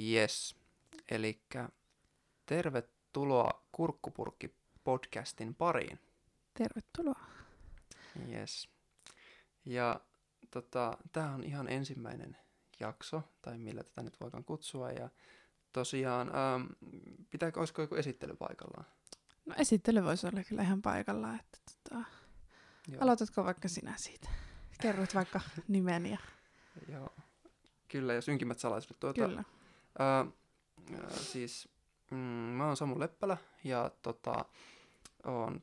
Yes. Eli tervetuloa Kurkkupurkki podcastin pariin. Tervetuloa. Yes. Ja tota, tämä on ihan ensimmäinen jakso, tai millä tätä nyt voidaan kutsua. Ja tosiaan, ähm, pitääkö, olisiko joku esittely paikallaan? No esittely voisi olla kyllä ihan paikallaan. Että, tota, Joo. aloitatko vaikka sinä siitä? Kerrot vaikka nimen ja Joo. Kyllä, ja synkimmät salaisuudet. Tuota, kyllä. Ää, siis mm, mä oon Samu Leppälä ja tota, oon,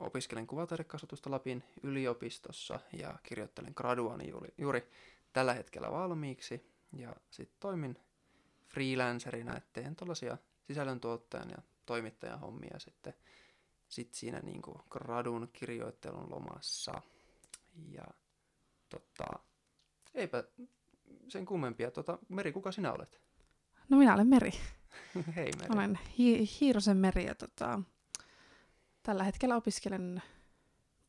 opiskelen kuvataidekasvatusta Lapin yliopistossa ja kirjoittelen graduani juuri, juuri tällä hetkellä valmiiksi. Ja sitten toimin freelancerina, että teen tuollaisia sisällöntuottajan ja toimittajan hommia sitten sit siinä niinku gradun kirjoittelun lomassa. Ja tota, eipä sen kummempia. Tota, Meri, kuka sinä olet? No minä olen Meri. Hei Meri. Olen hi- Hiirosen Meri ja tota, tällä hetkellä opiskelen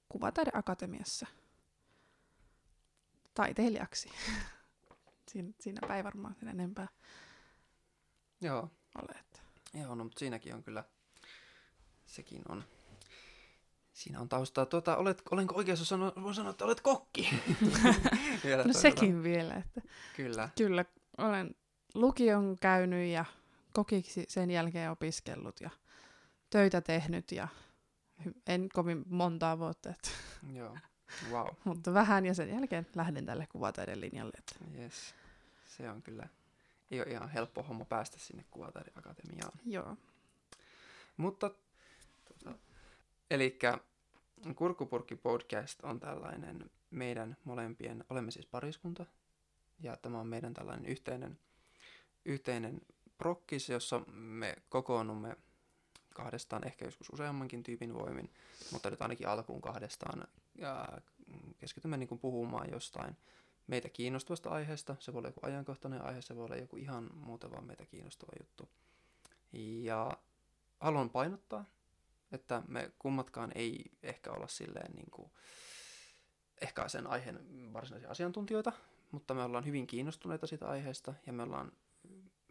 Kuvataideakatemiassa taiteilijaksi. Siin, siinäpä ei varmaan sen enempää Joo, ole. Että. joo, no mutta siinäkin on kyllä, sekin on, siinä on taustaa. Tuota, olet, olenko oikeassa sanoa, voin sanoa, että olet kokki. Vielä No sekin vielä. Että. Kyllä, Kyllä, olen lukion käynyt ja kokiksi sen jälkeen opiskellut ja töitä tehnyt ja en kovin montaa vuotta, että, joo, wow, mutta vähän ja sen jälkeen lähden tälle kuvataiden linjalle. Että, yes. Se on kyllä, ei ole ihan helppo homma päästä sinne kuvataideakatemiaan. joo, Mutta, tota, eli Kurkkupurkki podcast on tällainen meidän molempien, olemme siis pariskunta, ja tämä on meidän tällainen yhteinen, yhteinen prokkis, jossa me kokoonnumme kahdestaan, ehkä joskus useammankin tyypin voimin, mutta nyt ainakin alkuun kahdestaan, ja keskitymme niin puhumaan jostain meitä kiinnostavasta aiheesta. Se voi olla joku ajankohtainen aihe, se voi olla joku ihan muuten vaan meitä kiinnostava juttu. Ja haluan painottaa, että me kummatkaan ei ehkä olla silleen niin kuin, ehkä sen aiheen varsinaisia asiantuntijoita, mutta me ollaan hyvin kiinnostuneita siitä aiheesta ja me ollaan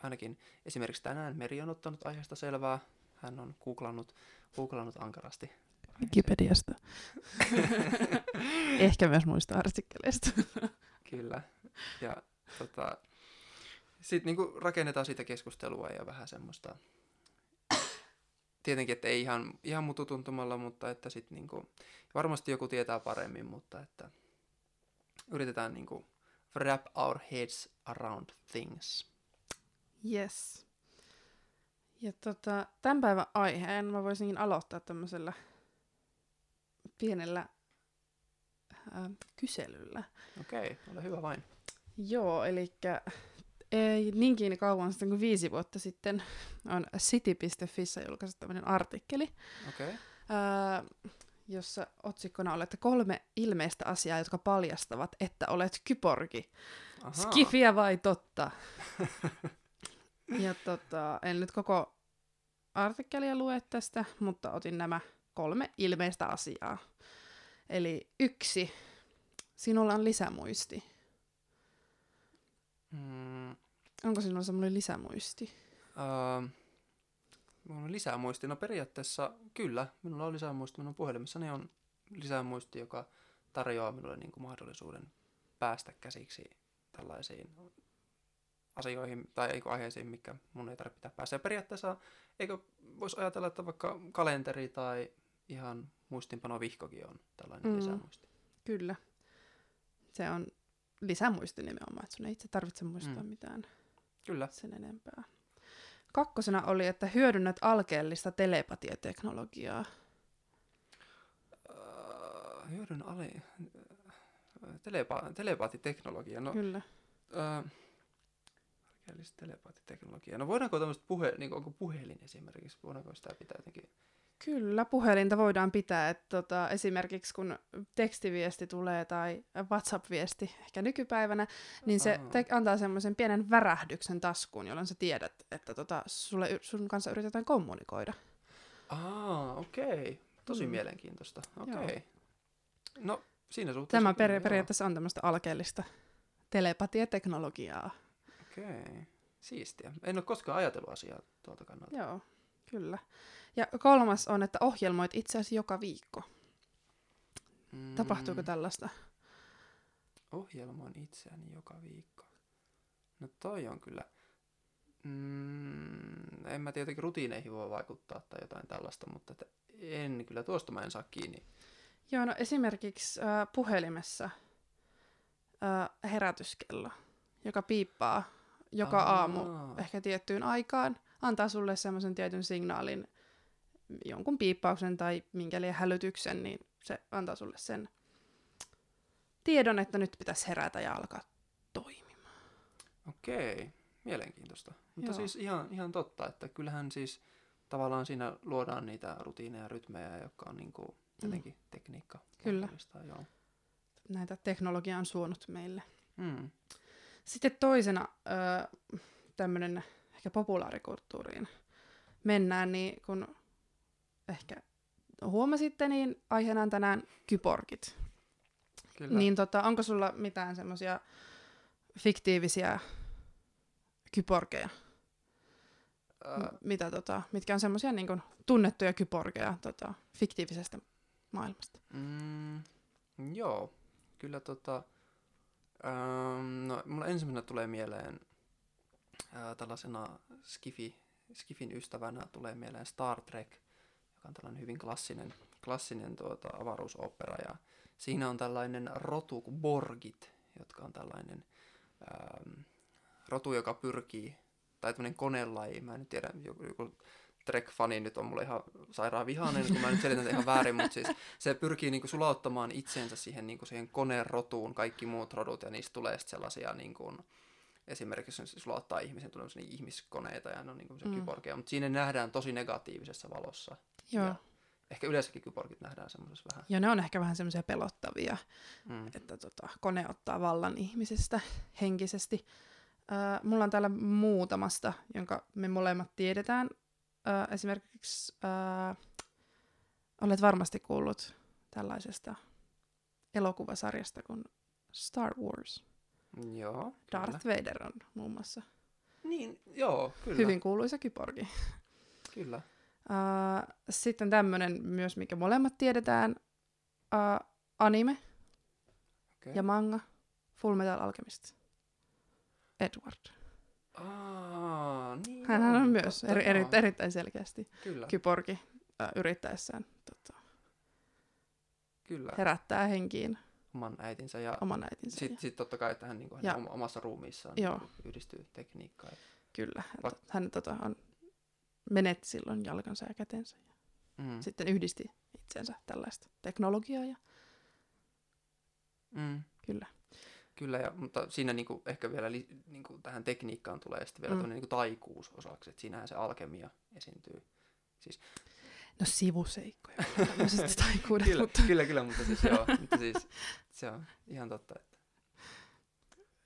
ainakin esimerkiksi tänään Meri on ottanut aiheesta selvää. Hän on googlannut, googlannut ankarasti. Wikipediasta. Ehkä myös muista artikkeleista. Kyllä. Ja tota, sitten niinku rakennetaan siitä keskustelua ja vähän semmoista, tietenkin, että ei ihan, ihan mututuntumalla, mutta että sitten niinku, varmasti joku tietää paremmin, mutta että yritetään niinku wrap our heads around things. Yes. Ja tota, tämän päivän aiheen mä voisinkin aloittaa tämmöisellä pienellä ää, kyselyllä. Okei, ole hyvä vain. Joo, eli ei niinkin kauan sitten kuin viisi vuotta sitten on city.fissä julkaistu tämmöinen artikkeli, Okei. ää, jossa otsikkona on, että kolme ilmeistä asiaa, jotka paljastavat, että olet kyborgi. Ahaa. Skifiä vai totta? ja tota, en nyt koko artikkelia lue tästä, mutta otin nämä kolme ilmeistä asiaa. Eli yksi, sinulla on lisämuisti. Mm, Onko sinulla semmoinen lisämuisti? öö, Minulla on lisämuisti. No periaatteessa kyllä, minulla on lisämuisti. Minun puhelimessani on lisämuisti, joka tarjoaa minulle niin kuin mahdollisuuden päästä käsiksi tällaisiin asioihin tai eikö aiheisiin, mikä mun ei tarvitse pitää päässä. Ja periaatteessa eikö voisi ajatella, että vaikka kalenteri tai ihan muistinpanovihkokin on tällainen mm. lisämuisti. Kyllä. Se on lisämuisti nimenomaan, että sun ei itse tarvitse muistaa Mm. mitään Kyllä. sen enempää. Kakkosena oli, että hyödynnät alkeellista telepatiateknologiaa. Öö, hyödyn ali... Telepa- telepaattiteknologia. No, Kyllä. Öö, Alkeellista telepaattiteknologiaa. No voidaanko tämmöistä puhe, niin onko puhelin esimerkiksi, voidaanko sitä pitää jotenkin? Kyllä, puhelinta voidaan pitää. Että tota, esimerkiksi kun tekstiviesti tulee tai WhatsApp-viesti ehkä nykypäivänä, niin se te- antaa semmoisen pienen värähdyksen taskuun, jolloin sä tiedät, että tota, sulle, sun kanssa yritetään kommunikoida. Aa, okei. Tosi Mm. mielenkiintoista. Joo. Okei. No, siinä suhteessa... Tämä per- periaatteessa on tämmöistä alkeellista telepatiateknologiaa. Okei. Siistiä. En ole koskaan ajatellut asiaa tuolta kannalta. Joo, kyllä. Ja kolmas on, että ohjelmoit itseäsi joka viikko. Mm, Tapahtuuko tällaista? Ohjelmoin itseäni joka viikko. No toi on kyllä... Mm, en mä tietenkin rutiineihin voi vaikuttaa tai jotain tällaista, mutta että en kyllä tuosta mä en saa kiinni. Joo, no esimerkiksi äh, puhelimessa äh, herätyskello, joka piippaa joka Aa. aamu ehkä tiettyyn aikaan, antaa sulle semmoisen tietyn signaalin, jonkun piippauksen tai minkä liian hälytyksen, niin se antaa sulle sen tiedon, että nyt pitäisi herätä ja alkaa toimimaan. Okei, mielenkiintoista. Mutta Joo. siis ihan, ihan totta, että kyllähän siis tavallaan siinä luodaan niitä rutiineja ja rytmejä, jotka on niinku jotenkin tekniikka. Kyllä. Joo. Näitä teknologia on suonut meille. Mm. Sitten toisena tämmöinen ehkä populaarikulttuuriin mennään, niin kun ehkä huomasitte, niin aiheena on tänään kyborgit. Kyllä. Niin tota, onko sulla mitään semmoisia fiktiivisiä kyborgeja, M- mitä, tota, mitkä on semmoisia niin kun, tunnettuja kyborgeja tota, fiktiivisestä maailmasta? Mm, joo, kyllä tota, ähm, no, mulla ensimmäisenä tulee mieleen äh, tällaisena skifi, skifin ystävänä tulee mieleen Star Trek, joka on tällainen hyvin klassinen, klassinen tuota, avaruusopera ja siinä on tällainen rotu kuin Borgit, jotka on tällainen ähm, rotu, joka pyrkii, tai tämmöinen konelaji, mä en nyt tiedä, joku, joku Trek-fani nyt on mulle ihan sairaan vihainen, kun mä nyt selitän sen ihan väärin, mutta siis se pyrkii niinku sulauttamaan itsensä siihen, niinku siihen koneen rotuun, kaikki muut rodut, ja niistä tulee sitten sellaisia, niinku, esimerkiksi se sulauttaa ihmisen, tulee ihmiskoneita, ja ne on niinku Mm. kyborgeja, mutta siinä nähdään tosi negatiivisessa valossa. Joo. Ja ehkä yleensäkin kyborgit nähdään semmoisessa vähän. Ja ne on ehkä vähän semmoisia pelottavia, Mm. että tota, kone ottaa vallan ihmisestä henkisesti. Öö, mulla on täällä muutamasta, jonka me molemmat tiedetään. Öö, esimerkiksi öö, olet varmasti kuullut tällaisesta elokuvasarjasta kuin Star Wars. Joo, Darth Vader on muun muassa Niin, joo, kyllä. hyvin kuuluisa kyborgi. Kyllä. Uh, sitten tämmönen myös, mikä molemmat tiedetään, uh, anime Okay. ja manga, Full Metal Alchemist. Edward. Aa, niin Hän on on, myös eri, eri, erittäin selkeästi Kyllä, kyborgi uh, yrittäessään tota, kyllä. herättää henkiin Oman äitinsä ja oman äitinsä. Sitten sit totta kai, että hän niinku Ja- hänen omassa ruumiissaan Joo. niinku yhdistyy tekniikkaan. Kyllä, hän, Vak- hän tota, on, menetti silloin jalkansa ja kätensä. Mm. Sitten yhdisti itsensä tällaista teknologiaa ja Mm. kyllä. Kyllä, ja, mutta siinä niinku ehkä vielä li, niinku tähän tekniikkaan tulee sitten vielä Mm. niinku taikuus osaksi, että siinähän se alkemia esiintyy. No sivuseikkoja tämmöisestä taikuudesta, Kyllä, mutta kyllä, kyllä, mutta siis joo, mutta siis se on ihan totta. Että,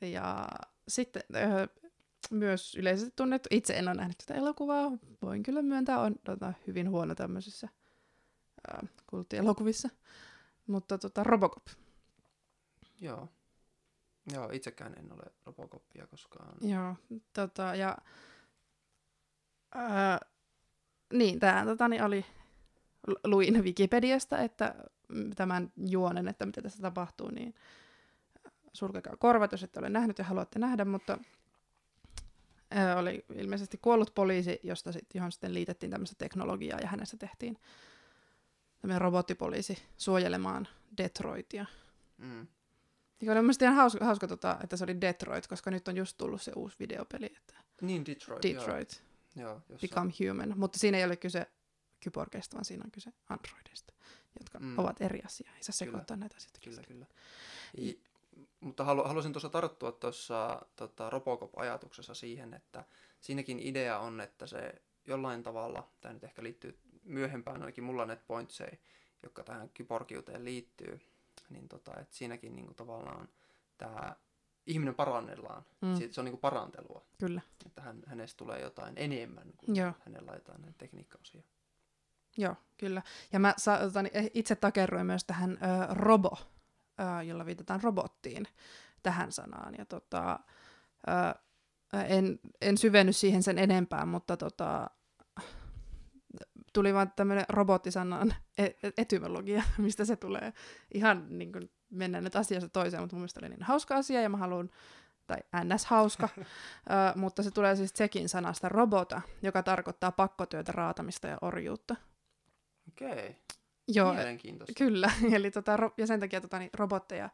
Ja sitten öö, myös yleisesti tunnettu, itse en ole nähnyt tätä elokuvaa, voin kyllä myöntää, on tota, hyvin huono tämmöisissä öö, kulttielokuvissa. Mutta tota, Robocop, joo. Joo, itsekään en ole Robocopia koskaan. joo, tota, ja öö, niin, tämä tota, niin oli, lu- luin Wikipediasta, että tämän juonen, että mitä tässä tapahtuu, niin sulkekaa korvat, jos ette ole nähnyt ja haluatte nähdä, mutta oli ilmeisesti kuollut poliisi, josta sit, johon sitten liitettiin tämmöistä teknologiaa ja hänestä tehtiin tämmöinen robottipoliisi suojelemaan Detroitia. Mm. Ja oli mielestäni ihan hauska, hauska tota, että se oli Detroit, koska nyt on just tullut se uusi videopeli, että Niin, Detroit. Detroit Joo, joo jossa, Become Human, mutta siinä ei ole kyse kyborgeista, vaan siinä on kyse androideista, jotka mm. Ovat eri asia. Ei saa sekoittaa näitä asioita. Kyllä, kyllä. I, mutta halu, haluaisin tuossa tarttua tuossa tota, Robocop-ajatuksessa siihen, että siinäkin idea on, että se jollain tavalla, tämä nyt ehkä liittyy myöhempään, ainakin mulla on net pointsei, jotka tähän kyborgiuteen liittyy, niin tota, että siinäkin niinku tavallaan tämä ihminen parannellaan. Mm. Mm. Se on niinku parantelua, Kyllä, että hän, hänestä tulee jotain enemmän kuin Joo. hänen laitetaan näitä tekniikkaosia. joo, kyllä. Ja mä sa, otani, itse takerroin myös tähän ö, robo, ö, jolla viitataan robottiin, tähän sanaan. Ja tota, en, en syvenny siihen sen enempää, mutta tota, tuli vaan tämmöinen robottisanan e- e- etymologia, mistä se tulee. Ihan niin kuin mennään nyt asiasta toiseen, mutta mun mielestä oli niin hauska asia ja mä haluan, tai ns. hauska, ö, mutta se tulee siis tsekin sanasta robota, joka tarkoittaa pakkotyötä, raatamista ja orjuutta. Okei, okay. Joo, mielenkiintoista. Kyllä, eli tota, ja sen takia tota, niin robotteja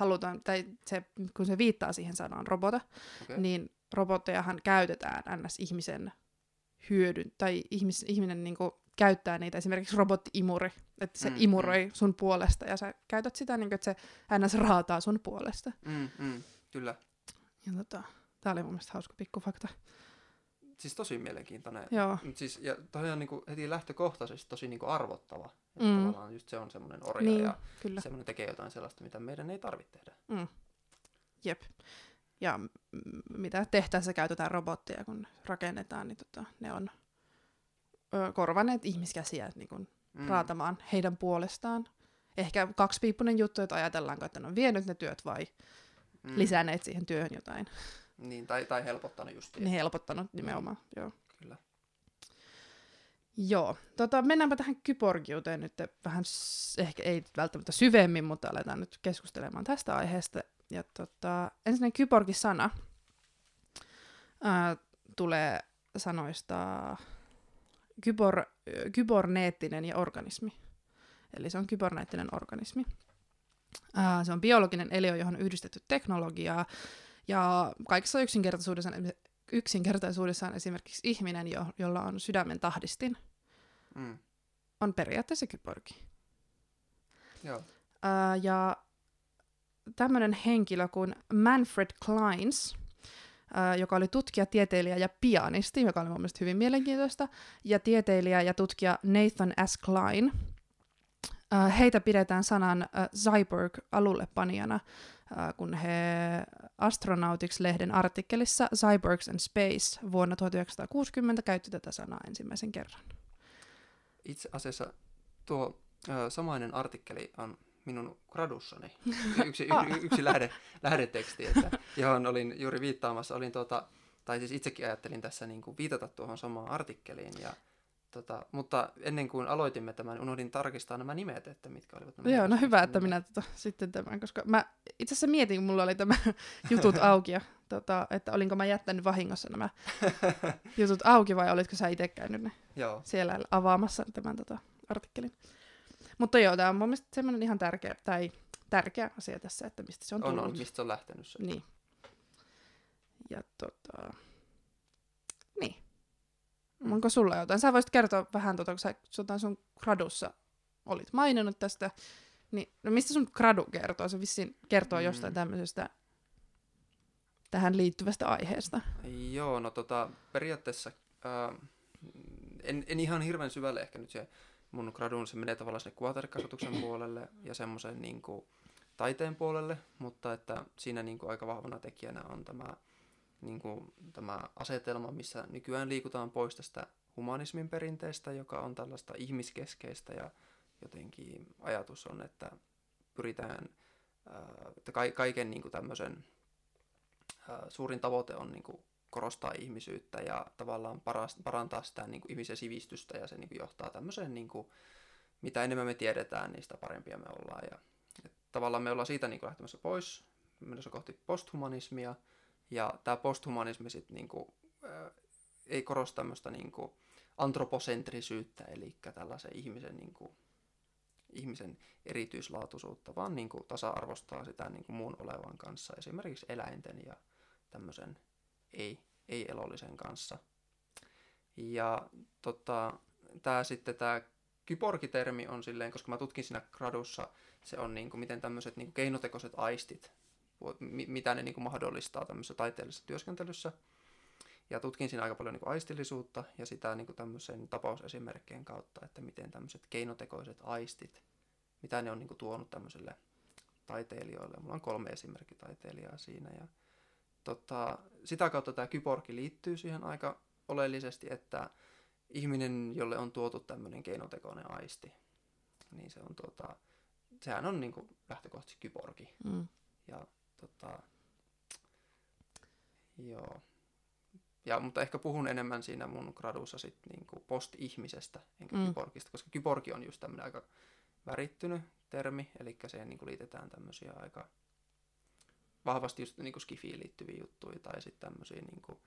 halutaan, tai se, kun se viittaa siihen sanaan robota, Okei. niin robottejahan käytetään ns. ihmisen hyödyn, tai ihmis, ihminen niinku käyttää niitä, esimerkiksi robotti-imuri, että se Mm, mm, imuroi sun puolesta, ja sä käytät sitä, niinku, että se ns. raataa sun puolesta. Mm, mm, kyllä. Ja tota, tää oli mun mielestä hauska pikkufakta. Siis tosi mielenkiintoinen. Joo, Mut siis, ja tosiaan niin kuin heti lähtökohtaisesti tosi niin kuin arvottava. Että Mm. tavallaan just se on semmoinen orja niin, ja kyllä. semmoinen tekee jotain sellaista, mitä meidän ei tarvitse tehdä. Mm. Jep. Ja mm, mitä tehtäessä käytetään robotteja, kun rakennetaan, niin tota, ne on ö, korvanneet ihmiskäsiä niin kun Mm. raatamaan heidän puolestaan. Ehkä kaksipiippunen juttu, että ajatellaanko, että ne on vienyt ne työt vai Mm. lisänneet siihen työhön jotain. Niin, tai, tai helpottanut just. Ne helpottanut nimenomaan, joo. Kyllä. Joo, tota, mennäänpä tähän kyborgiuteen nyt vähän, ehkä ei välttämättä syvemmin, mutta aletaan nyt keskustelemaan tästä aiheesta. Ja tota, ensinnäkin kyborgi-sana ää, tulee sanoista kybor, kyborneettinen ja organismi. Eli se on kyborneettinen organismi. Ää, se on biologinen eliö, johon on yhdistetty teknologiaa. Ja kaikessa yksinkertaisuudessaan, yksinkertaisuudessaan esimerkiksi ihminen, jo, jolla on sydämen tahdistin, Mm. on periaatteessa kyborgi. Joo. Ää, ja tämmöinen henkilö kuin Manfred Kleins, ää, joka oli tutkija, tieteilijä ja pianisti, joka oli mun mielestä hyvin mielenkiintoista, ja tieteilijä ja tutkija Nathan S. Klein. Ää, heitä pidetään sanan ää, cyborg alullepanijana, kun he Astronautics-lehden artikkelissa Cyborgs and Space vuonna 1960 käytti tätä sanaa ensimmäisen kerran. Itse asiassa tuo ö, samainen artikkeli on minun gradussani. Yksi, Ah. y, yksi lähde, lähdeteksti, että, johon olin juuri viittaamassa. Olin tuota, tai siis itsekin ajattelin tässä niin kuin viitata tuohon samaan artikkeliin. Ja, tota, mutta ennen kuin aloitimme tämän, unohdin tarkistaa nämä nimet, että mitkä olivat nämä Joo, no nimet. hyvä, että minä tota, sitten tämän, koska mä itse asiassa mietin, kun mulla oli tämä jutut auki, ja, tota, että olinko mä jättänyt vahingossa nämä jutut auki, vai olitko sä itse käynyt ne Joo, siellä avaamassa tämän tota, artikkelin. Mutta joo, tämä on mun mielestä semmoinen ihan tärkeä, tai tärkeä asia tässä, että mistä se on on, tullut. on, mistä se on lähtenyt se. Niin. Ja tota... Niin. Mm. Onko sulla jotain? Sä voisit kertoa vähän, tota, kun sä jotain sun gradussa olit maininnut tästä. Niin, no mistä sun gradu kertoo? Se vissiin kertoo Mm. jostain tämmöisestä tähän liittyvästä aiheesta. Joo, no tota, periaatteessa ää, en, en ihan hirveän syvälle ehkä nyt se mun gradun, se menee tavallaan sinne kuvatarikasvatuksen puolelle ja semmoisen niin kuin, taiteen puolelle, mutta että siinä niin kuin, aika vahvana tekijänä on tämä, niin kuin, tämä asetelma, missä nykyään liikutaan pois tästä humanismin perinteestä, joka on tällaista ihmiskeskeistä ja jotenkin ajatus on, että pyritään, ää, että ka- kaiken niin kuin, tämmöisen ää, suurin tavoite on niin kuin, korostaa ihmisyyttä ja tavallaan parantaa sitä niin kuin, ihmisen sivistystä ja se niin kuin, johtaa tämmöiseen, niin kuin, mitä enemmän me tiedetään, niin sitä parempia me ollaan. Ja, tavallaan me ollaan siitä niin kuin, lähtemässä pois, menossa kohti posthumanismia ja tämä posthumanismi sit, niin kuin, ää, ei korosta tämmöistä niin kuin, antroposentrisyyttä, eli tällaisen ihmisen, niin kuin, ihmisen erityislaatuisuutta, vaan niin kuin, tasa-arvostaa sitä niin kuin, muun olevan kanssa, esimerkiksi eläinten ja tämmöisen ei, ei-elollisen kanssa. Ja tota, tämä sitten tämä kyborgitermi on silleen, koska mä tutkin siinä gradussa, se on niin kuin, miten tämmöiset niin kuin keinotekoiset aistit, mitä ne niin kuin mahdollistaa tämmöisessä taiteellisessa työskentelyssä. Ja tutkin siinä aika paljon niin kuin aistillisuutta ja sitä niin kuin tämmöisen tapausesimerkkien kautta, että miten tämmöiset keinotekoiset aistit, mitä ne on niin kuin tuonut tämmöiselle taiteilijoille. Mulla on kolme esimerkkitaiteilijaa siinä ja tota, sitä kautta tämä kyborgi liittyy siihen aika oleellisesti, että ihminen, jolle on tuotu tämmöinen keinotekoinen aisti, niin se on tota, sehän on niin kuin lähtökohtaisesti kyborgi. Mm. Ja tota, joo. Ja, mutta ehkä puhun enemmän siinä mun gradussa sit niinku post-ihmisestä, enkä Mm. mm. kyborgista, koska kyborgi on just tämmöinen aika värittynyt termi, eli siihen niinku liitetään tämmöisiä aika vahvasti just niinku skifiin liittyviä juttuja, tai sitten tämmöisiä niinku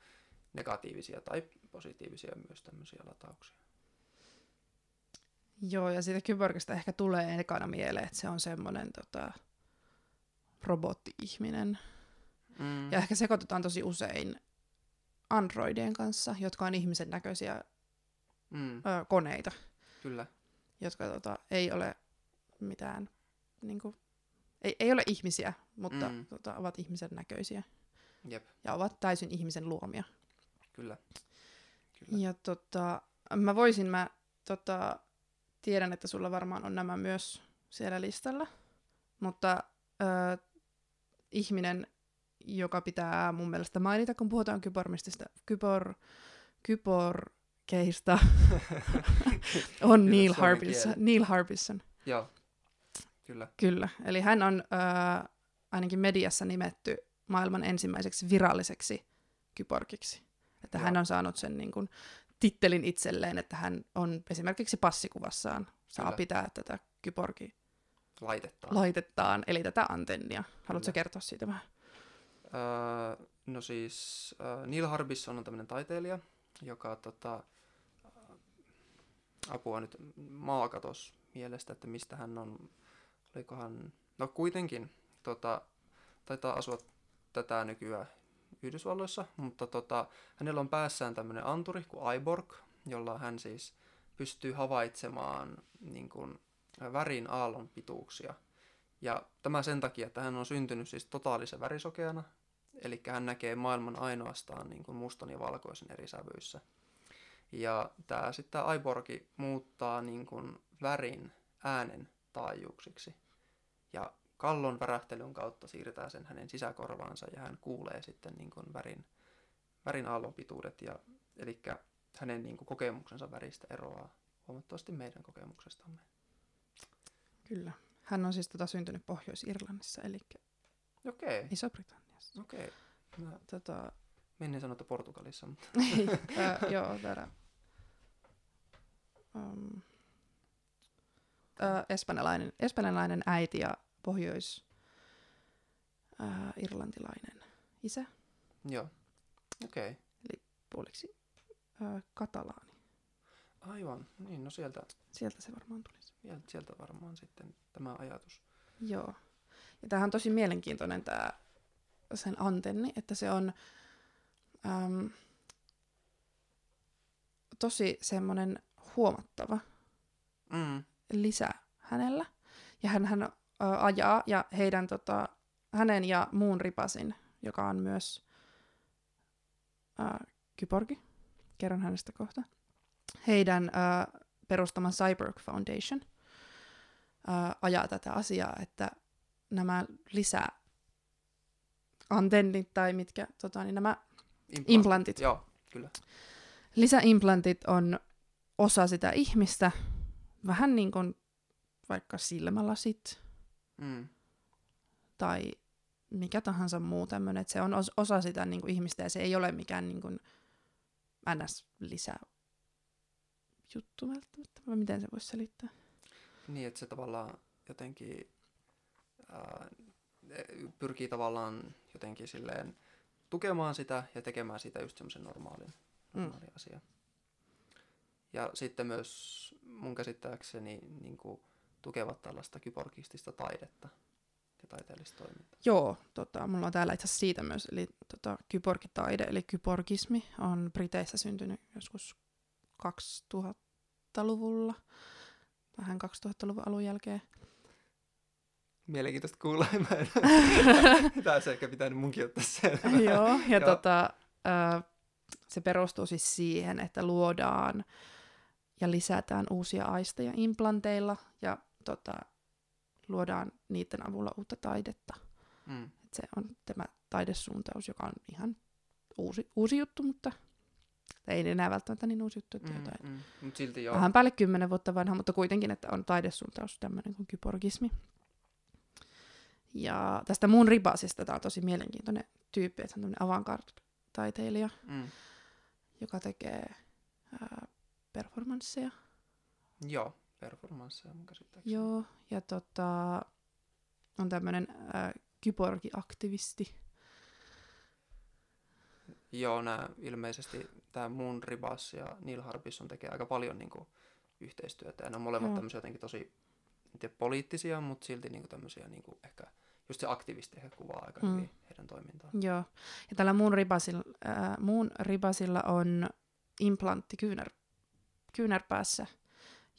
negatiivisia tai positiivisia myös tämmöisiä latauksia. Joo, ja siitä kyborgista ehkä tulee ekana mieleen, että se on semmoinen tota, robotti-ihminen. Mm. Ja ehkä sekoitetaan tosi usein androidien kanssa, jotka on ihmisen näköisiä Mm, ö, koneita, kyllä, jotka tota, ei ole mitään, niinku, ei, ei ole ihmisiä, mutta Mm. tota, ovat ihmisen näköisiä jep, ja ovat täysin ihmisen luomia. kyllä. kyllä. Ja tota, mä voisin, mä tota, tiedän, että sulla varmaan on nämä myös siellä listalla, mutta ö, ihminen, joka pitää mun mielestä mainita, kun puhutaan kybormistista, kybor, kyborkeista, on Neil Harbison. Neil Harbison. Joo, kyllä. Kyllä, eli hän on ö, ainakin mediassa nimetty maailman ensimmäiseksi viralliseksi kyborgiksi. Että Joo. hän on saanut sen niin kuin, tittelin itselleen, että hän on esimerkiksi passikuvassaan saa Kyllä. pitää tätä kyborgi Laitetaan. laitettaan, eli tätä antennia. Haluatko Kyllä. kertoa siitä vähän? Öö, no siis öö, Neil Harbisson on tämmöinen taiteilija, joka tota, apua nyt maakatos mielestä, että mistä hän on, olikohan, no kuitenkin tota, taitaa asua tätä nykyään Yhdysvalloissa, mutta tota, hänellä on päässään tämmöinen anturi kuin iBorg, jolla hän siis pystyy havaitsemaan niin kuin, värin aallon pituuksia. Ja tämä sen takia, että hän on syntynyt siis totaalisen värisokeana, eli hän näkee maailman ainoastaan niin kuin mustan ja valkoisen eri sävyissä. Ja tämä sitten tämä iBorgi muuttaa niin kuin värin äänen taajuuksiksi. Ja kallon värähtelyn kautta siirtää sen hänen sisäkorvaansa ja hän kuulee sitten niin kuin värin, värin aallonpituudet. Ja, eli hänen niin kuin kokemuksensa väristä eroaa huomattavasti meidän kokemuksestamme. Kyllä. Hän on siis tota, syntynyt Pohjois-Irlannissa, eli Okei, Iso-Britanniassa. okei. Mä Tota, menin sanoa, että Portugalissa, mutta ö, joo, täällä. Um, ö, espanjalainen, espanjalainen äiti ja pohjois ö, irlantilainen isä, joo. Okei. puoliksi ö, katalaani. Aivan, niin no sieltä, Sieltä se varmaan tulisi. sieltä, sieltä varmaan sitten tämä ajatus. Joo. Ja tämähän on tosi mielenkiintoinen tämä sen antenni, että se on äm, tosi semmoinen huomattava Mm, lisä hänellä. Ja hän, hän ö, ajaa ja heidän, tota, hänen ja muun ripasin, joka on myös ö, kyborgi, kerron hänestä kohta, heidän ö, perustama Cyborg Foundation ö, ajaa tätä asiaa, että nämä lisä antennit tai mitkä, tota, niin nämä implantit. Joo, kyllä. lisäimplantit on osa sitä ihmistä, vähän niin kuin vaikka silmälasit Mm, tai mikä tahansa muu tämmöinen, että se on os- osa sitä niin kuin ihmistä ja se ei ole mikään niin kuin ns-lisä juttu välttämättä, vai miten se voisi selittää? niin, että se tavallaan jotenkin ää, pyrkii tavallaan jotenkin silleen tukemaan sitä ja tekemään sitä just semmoisen normaalin, normaalin mm. asian. Ja sitten myös mun käsittääkseni niin kuin, tukevat tällaista kyborgistista taidetta ja taiteellista toimintaa. Joo, tota, mulla on täällä itse asiassa siitä myös, eli tota, kyborgitaide, eli kyborgismi on Briteissä syntynyt joskus 2000-luvulla, vähän 2000-luvun alun jälkeen. Mielenkiintoista kuulla. Mä en... Tämä olisi ehkä pitänyt munkin ottaa selvä. Joo, ja Joo. tota, se perustuu siis siihen, että luodaan ja lisätään uusia aisteja implanteilla ja tota, luodaan niiden avulla uutta taidetta. Mm. Et se on tämä taidesuuntaus, joka on ihan uusi, uusi juttu, mutta ei enää välttämättä niin uusi juttu, että Mm, jotain. mm. Mutta silti joo. Vähän päälle kymmenen vuotta vanha, mutta kuitenkin, että on taidesuuntaus tämmöinen kuin kyborgismi. Ja tästä muun ribasista, tämä on tosi mielenkiintoinen tyyppi, että hän on avantgarde-taiteilija. Mm. joka tekee ää, performansseja. Joo, performansseja mun käsittääkseni. Joo, ja tota, on tämmöinen kyborgi-aktivisti. Joo, nämä ilmeisesti tämä Moon Ribas ja Neil Harbisson tekee aika paljon niin kuin, yhteistyötä. Ja ne on molemmat Joo. tämmöisiä jotenkin tosi tiedä, poliittisia, mutta silti niin kuin, tämmöisiä niin kuin, ehkä just se aktivisti ehkä kuvaa aika Mm. mm. hyvin heidän toimintaa. Joo, ja tällä muun ribasilla, ää, muun ribasilla on implantti kyynär, kyynärpäässä,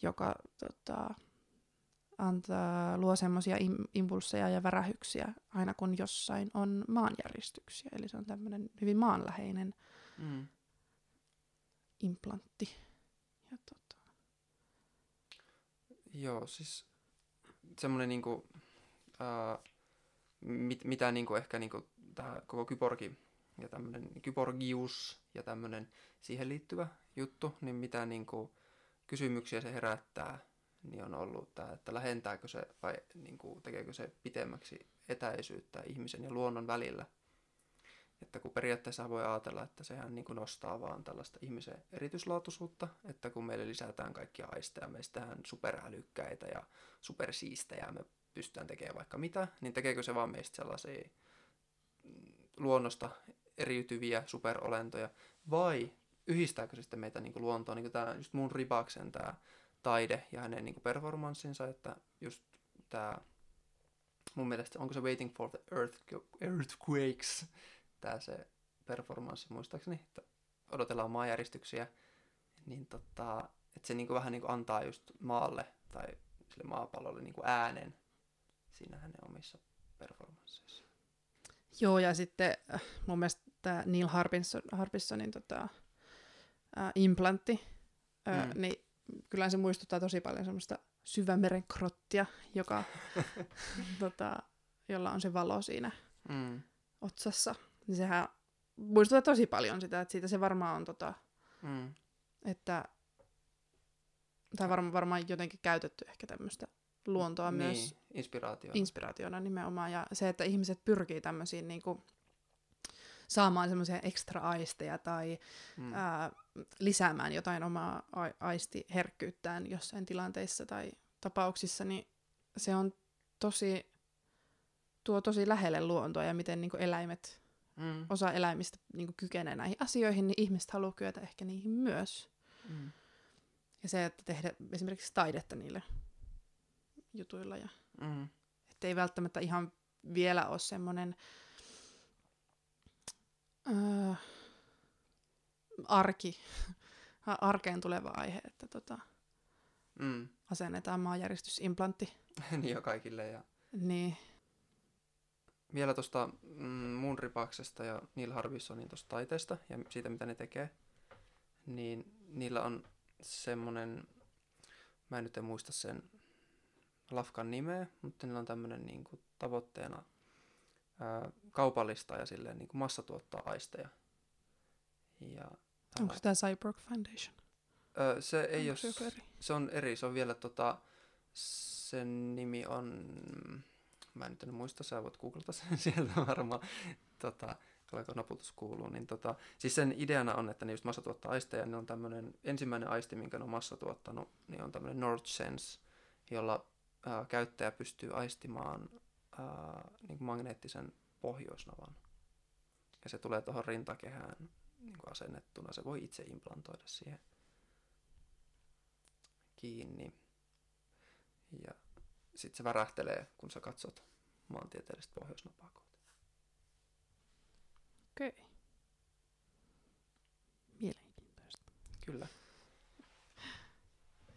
joka tota, antaa, luo semmoisia im, impulseja ja värähyksiä aina kun jossain on maanjäristyksiä. Eli se on tämmöinen hyvin maanläheinen Mm. implantti. Ja tota, Joo, siis semmoinen niinku, ää, mit, mitä niinku ehkä niinku tämä koko kyborgi ja tämmöinen kyborgius ja tämmöinen siihen liittyvä juttu, niin mitä niinku kysymyksiä se herättää, niin on ollut tämä, että lähentääkö se vai niinku, tekeekö se pitemmäksi etäisyyttä ihmisen ja luonnon välillä. Että kun periaatteessa voi ajatella, että sehän niin kuin nostaa vaan tällaista ihmisen erityislaatuisuutta, että kun meille lisätään kaikkia aisteja, meistähän superälykkäitä ja supersiistejä, me pystytään tekemään vaikka mitä, niin tekeekö se vaan meistä sellaisia mm, luonnosta eriytyviä superolentoja, vai yhdistääkö se sitten meitä niin kuin luontoon, niin kuin tämä just mun ribaksen tämä taide ja hänen niin kuin performanssinsa, että just tämä mun mielestä, onko se Waiting for the Earth, Earthquakes, tämä se performanssi muistaakseni, että odotellaan maanjäristyksiä, niin tota, että se niinku vähän niinku antaa just maalle tai sille maapallolle niinku äänen siinä hänen omissa performansseissa. Joo, ja sitten äh, mun mielestä tämä Neil Harbinson, Harbissonin tota, äh, implantti, äh, Mm. niin kyllä se muistuttaa tosi paljon semmoista syvämeren krottia, joka, tota, jolla on se valo siinä Mm. otsassa. Niin sehän muistuttaa tosi paljon sitä, että siitä se varmaan on, tota, Mm. että tai varma, varmaan jotenkin käytetty ehkä tämmöistä luontoa niin, myös inspiraatio. inspiraationa nimenomaan. Ja se, että ihmiset pyrkii tämmöisiin niin kuin, saamaan semmoisia ekstra aisteja tai mm. ää, lisäämään jotain omaa a- aistiherkkyyttään jossain tilanteissa tai tapauksissa, niin se on tosi, tuo tosi lähelle luontoa ja miten niin eläimet, Mm. osa eläimistä niin kykenee näihin asioihin, niin ihmiset haluaa kyetä ehkä niihin myös. Mm. Ja se, että tehdä esimerkiksi taidetta niille jutuilla ja Mm. Että ei välttämättä ihan vielä ole semmoinen öö, arki, arkeen tuleva aihe, että tota, Mm. asennetaan maanjäristysimplantti. niin jo kaikille. Ja Niin, vielä tuosta mm, mun ripaksesta ja Neil Harbissonin tuosta taiteesta ja siitä, mitä ne tekee, niin niillä on semmoinen, mä en nyt en muista sen lafkan nimeä, mutta niillä on tämmöinen niin kuin, tavoitteena ää, kaupallistaa ja silleen niin kuin massatuottaa aisteja. Ja, onko tämä Cyborg Foundation? ää, se ei Onko ole, se eri? se on eri, se on vielä tota, sen nimi on, mä en nyt en muista, sä voit googlata sen sieltä varmaan, tota, alko naputus kuuluu, niin tota, siis sen ideana on, että ne just massatuottaa aisteja, ne on tämmöinen, ensimmäinen aisti, minkä ne on massatuottanut, niin on tämmöinen North Sense, jolla ää, käyttäjä pystyy aistimaan ää, niin kuin magneettisen pohjoisnavan. Ja se tulee tuohon rintakehään niin kuin asennettuna, se voi itse implantoida siihen kiinni. Ja sitten se värähtelee, kun sä katsot maantieteellistä pohjoisnapaa kohti. Okei. Okay. Mielenkiintoista. Kyllä.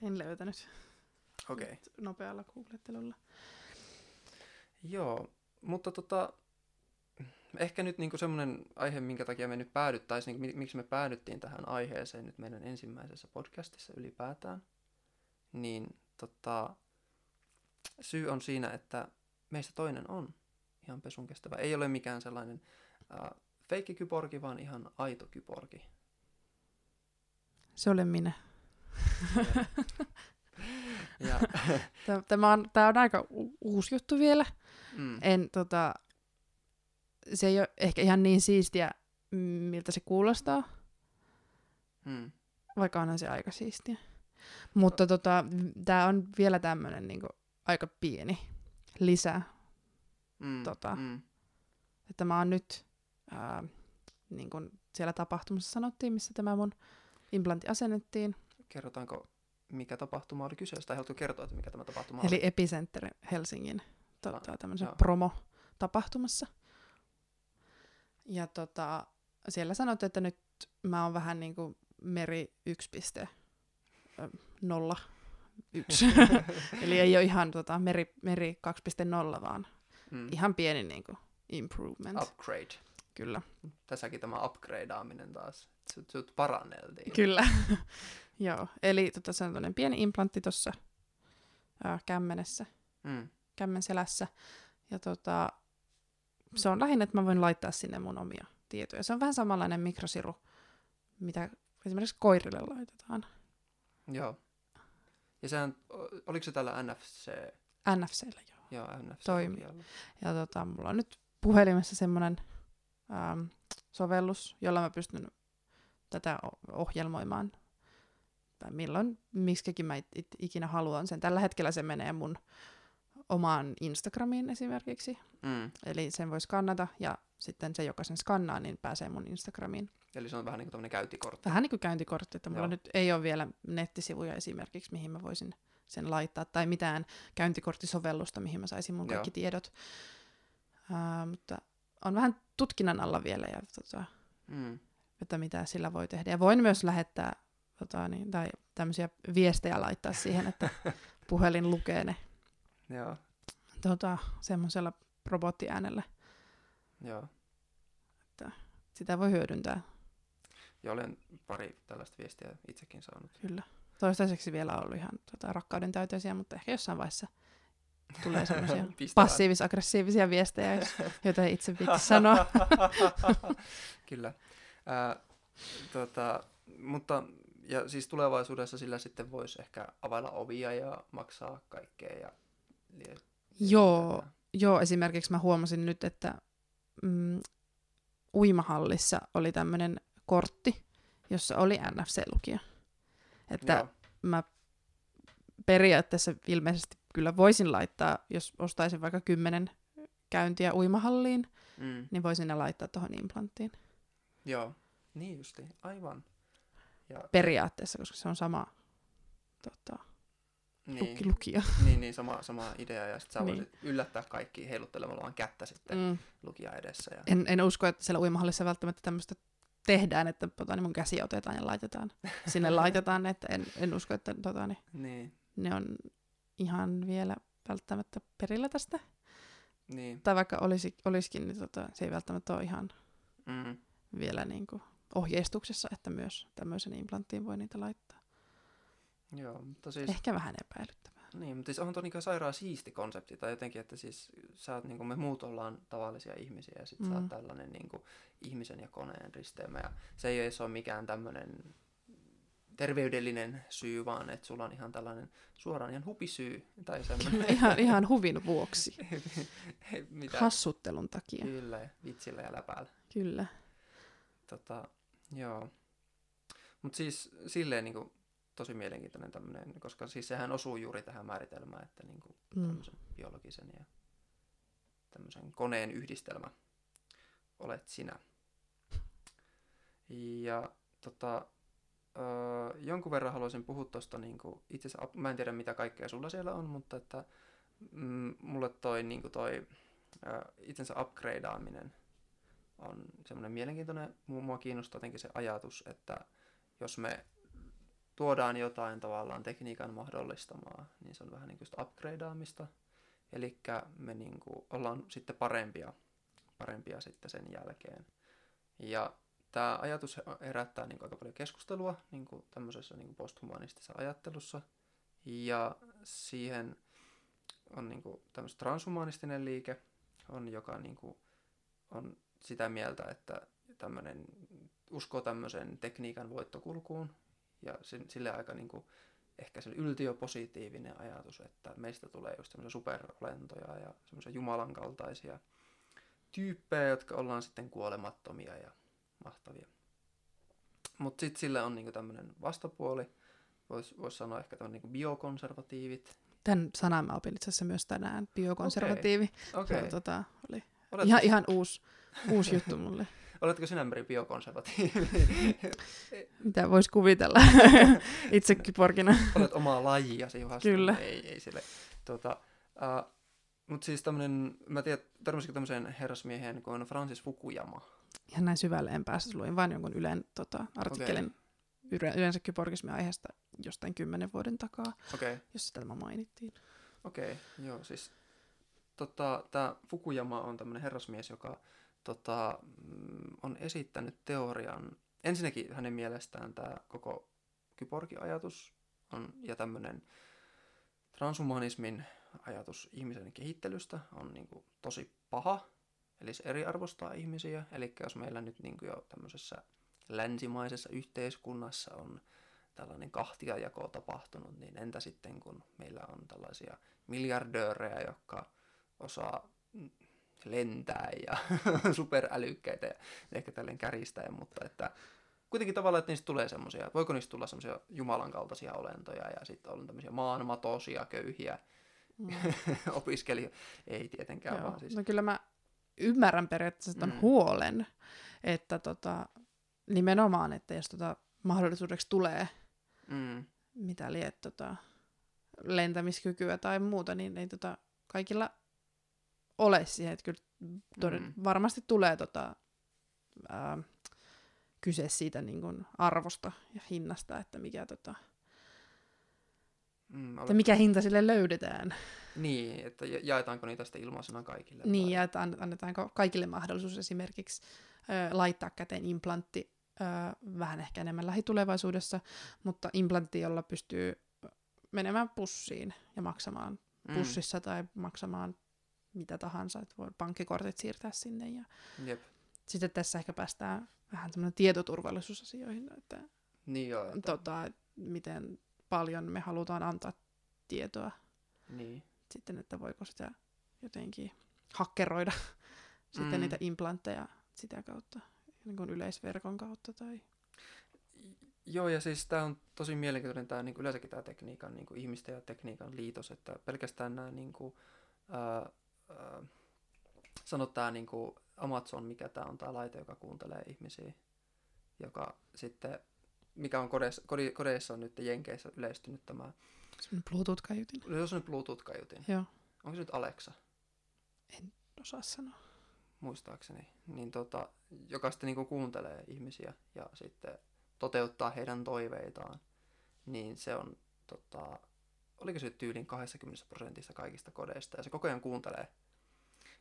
En löytänyt Okei. Okay. nopealla googlettelulla. Joo, mutta tota, ehkä nyt niinku semmoinen aihe, minkä takia me nyt päädyttäisiin, niin miksi me päädyttiin tähän aiheeseen nyt meidän ensimmäisessä podcastissa ylipäätään, niin tota, syy on siinä, että meistä toinen on ihan pesun kestävä. Ei ole mikään sellainen äh, feikki kyborgi, vaan ihan aito kyborgi. Se olen minä. Ja, Tämä on, tämä on aika uusi juttu vielä. Mm, En, tota, se ei ole ehkä ihan niin siistiä, miltä se kuulostaa. Mm. vaikka onhan se aika siistiä. Mutta tota, tämä on vielä tämmöinen niinku aika pieni lisä, Mm. Tota. Mm. että mä oon nyt, ää, niin kuin siellä tapahtumassa sanottiin, missä tämä mun implantti asennettiin, Kerrotaanko, mikä tapahtuma oli kyseessä, tai haluatko kertoa, että mikä tämä tapahtuma eli oli? Epicenter Helsingin tota, tämmöisen joo. promo-tapahtumassa. Ja tota, siellä sanottiin, että nyt mä oon vähän niin kuin meri 1.01. Eli ei ole ihan tota, meri, meri 2.0, vaan Mm. ihan pieni niin kuin improvement. Upgrade. Kyllä. Tässäkin tämä upgradeaaminen taas. Sut, sut paranneltiin. Kyllä. Joo, eli tota, se on pieni implantti tuossa kämmenessä, Mm. Kämmen selässä. Ja tota, se on lähinnä, että mä voin laittaa sinne mun omia tietoja. Se on vähän samanlainen mikrosiru, mitä esimerkiksi koirille laitetaan. Joo. Ja sehän, oliko se tällä NFC? NFCllä joo. Joo, NFC. Toimii. Ja tota, mulla on nyt puhelimessa semmoinen ähm, sovellus, jolla mä pystyn tätä ohjelmoimaan. Tai milloin, miksikin mä it, it, ikinä haluan sen. Tällä hetkellä se menee mun omaan Instagramiin esimerkiksi. Mm. Eli sen voi skannata ja sitten se, joka sen skannaa, niin pääsee mun Instagramiin. Eli se on vähän niin kuin käyntikortti. Vähän niin kuin käyntikortti, että mulla Joo. nyt ei ole vielä nettisivuja esimerkiksi, mihin mä voisin sen laittaa, tai mitään käyntikorttisovellusta, mihin mä saisin mun Joo. kaikki tiedot. Uh, mutta on vähän tutkinnan alla vielä, ja tota, Mm. että mitä sillä voi tehdä. Ja voin myös lähettää tota, niin, tai tämmöisiä viestejä laittaa siihen, että puhelin lukee ne Joo, tota, semmoisella robottiäänellä. joo. Sitä voi hyödyntää, Ja olen pari tällaista viestiä itsekin saanut. kyllä. Toistaiseksi vielä ollut ihan tota, rakkauden täyteisiä, mutta ehkä jossain vaiheessa tulee semmoisia passiivis-aggressiivisia viestejä, joita ei itse viitti sanoa. Kyllä. Ää, tota, mutta ja siis tulevaisuudessa sillä sitten voisi ehkä availla ovia ja maksaa kaikkea. Ja, ja Joo, joo, esimerkiksi mä huomasin nyt, että mm, uimahallissa oli tämmöinen kortti, jossa oli NFC-lukija. Että Joo. mä periaatteessa ilmeisesti kyllä voisin laittaa, jos ostaisin vaikka kymmenen käyntiä uimahalliin, Mm, niin voisin ne laittaa tuohon implanttiin. joo. Niin justi, aivan. Ja, Periaatteessa, koska se on sama tota, niin, luki, lukija. niin, niin, sama, sama idea. Ja sitten sä Niin. voisit yllättää kaikki heiluttelemalla vaan kättä sitten mm. Lukija edessä. Ja... En, en usko, että siellä uimahallissa välttämättä tämmöistä tehdään, että tota, niin mun käsi otetaan ja laitetaan. Sinne laitetaan että en, en usko, että tota, niin, Niin, ne on ihan vielä välttämättä perillä tästä. niin. Tai vaikka olisi, olisikin, niin tota, se ei välttämättä ole ihan Mm. vielä niin kuin ohjeistuksessa, että myös tämmöisen implanttiin voi niitä laittaa. Joo, mutta siis... Ehkä vähän epäilyttävää. Niin, mutta siis onhan tuo niinku sairaan siisti konsepti, tai jotenkin, että siis sä oot, niinku, me muut ollaan tavallisia ihmisiä, ja sit mm. sä Mm. oot tällainen niinku, ihmisen ja koneen risteymä, ja se ei edes ole mikään tämmöinen terveydellinen syy, vaan että sulla on ihan tällainen suoraan ihan hupisyy, tai semmoinen, ihan, ihan huvin vuoksi. mitä, Hassuttelun takia. kyllä, vitsillä ja läpäällä. Kyllä. Tota, joo. Mutta siis silleen niinku, tosi mielenkiintoinen tämmöinen, koska siis sehän osuu juuri tähän määritelmään, että niinku, Mm. tämmöisen biologisen ja tämmöisen koneen yhdistelmä olet sinä. Ja tota, öö, jonkun verran haluaisin puhua tuosta, niinku, itse asiassa, mä en tiedä mitä kaikkea sulla siellä on, mutta että mm, mulle toi, niinku toi öö, itsensä upgradeaaminen on semmoinen mielenkiintoinen, Mu- mua kiinnostaa jotenkin se ajatus, että jos me tuodaan jotain tavallaan tekniikan mahdollistamaa, niin se on vähän niin kuin upgradeaamista. Eli me niin kuin ollaan sitten parempia, parempia sitten sen jälkeen. Ja tämä ajatus herättää niin kuin aika paljon keskustelua niin kuin tämmöisessä niin kuin posthumanistisessa ajattelussa. Ja siihen on niin kuin tämmöistä transhumanistinen liike, on, joka niin kuin on sitä mieltä, että tämmöinen uskoo tämmöisen tekniikan voittokulkuun, ja sen, sille aika niin kuin, ehkä se yltiöpositiivinen ajatus, että meistä tulee just semmoisia superolentoja ja semmoisia jumalan kaltaisia tyyppejä, jotka ollaan sitten kuolemattomia ja mahtavia. Mutta sitten sillä on niinku tämmöinen vastapuoli. Voisi vois sanoa ehkä tämmöinen niinku biokonservatiivit. Tämän sanan mä opin itse asiassa myös tänään, biokonservatiivi. Se on, tota, oli ihan, ihan uusi, uusi juttu mulle. oletko sinä Meri biokonservatiivi? Mitä voisi kuvitella itsekin porkina. Olet omaa lajiasi vastaan. Kyllä. Ei, ei sille. Tota, uh, mutta siis tämmöinen, mä tiedän, törmäsitkö tämmöiseen herrasmieheen kuin Francis Fukuyama? Ihan näin syvälle en päässyt, luin vain jonkun Ylen tota, artikkelin okay. yleensä kyborgismin aiheesta jostain kymmenen vuoden takaa, okay, jossa tämä mainittiin. okei, okay, joo, siis tota, tämä Fukuyama on tämmöinen herrasmies, joka tota, mm, on esittänyt teorian, ensinnäkin hänen mielestään tämä koko kyborgi-ajatus on, ja tämmöinen transhumanismin ajatus ihmisen kehittelystä on niin kuin, tosi paha, eli se eriarvostaa ihmisiä, eli jos meillä nyt niin kuin jo tämmöisessä länsimaisessa yhteiskunnassa on tällainen kahtiajako tapahtunut, niin entä sitten kun meillä on tällaisia miljardöörejä, jotka osaa lentää ja superälykkäitä ja ehkä tälleen kärjistäen, mutta että kuitenkin tavallaan, että niistä tulee semmoisia, voiko niistä tulla semmoisia Jumalan kaltaisia olentoja ja sitten on tämmöisiä maanmatosia, köyhiä Mm. opiskelijoita, ei tietenkään Joo. vaan siis. No kyllä mä ymmärrän periaatteessa ton Mm. huolen, että tota, nimenomaan, että jos tota mahdollisuudeksi tulee Mm, mitä liet tota, lentämiskykyä tai muuta, niin ei tota, kaikilla ole siihen. Että kyllä toden, Mm. varmasti tulee tota, ää, kyse siitä niin kun arvosta ja hinnasta, että mikä, tota, mm, että mikä hinta sille löydetään. Niin, että ja- jaetaanko niitä sitten ilmaisena kaikille? Niin, vai? ja että an- annetaanko kaikille mahdollisuus esimerkiksi ö, laittaa käteen implantti ö, vähän ehkä enemmän lähitulevaisuudessa, mutta implantti, jolla pystyy menemään pussiin ja maksamaan Mm, pussissa tai maksamaan mitä tahansa, että voi pankkikortit siirtää sinne. Ja Jep. sitten tässä ehkä päästään vähän semmoinen tietoturvallisuusasioihin, että Niin joo, että, tota, että miten paljon me halutaan antaa tietoa niin. sitten, että voiko sitä jotenkin hakkeroida sitten Mm. niitä implantteja sitä kautta, niin kuin yleisverkon kautta tai... Joo, ja siis tämä on tosi mielenkiintoinen tämä niin yleensäkin tämä tekniikan, niin kuin ihmisten ja tekniikan liitos, että pelkästään nämä niin kuin, ää, sanot tämä niin kuin Amazon, mikä tämä on tämä laite, joka kuuntelee ihmisiä, joka sitten, mikä on kodeissa, kodi, kodeissa on nyt Jenkeissä yleistynyt tämä, Semmoinen Bluetooth-kaiutin. jos on nyt Bluetooth-kaiutin, Joo, onko se nyt Alexa? osaa sanoa. muistaakseni, niin tota, joka sitten niin kuuntelee ihmisiä ja sitten toteuttaa heidän toiveitaan, niin se on, tota, oliko se tyylin 20 prosentissa kaikista kodeista, ja se koko ajan kuuntelee,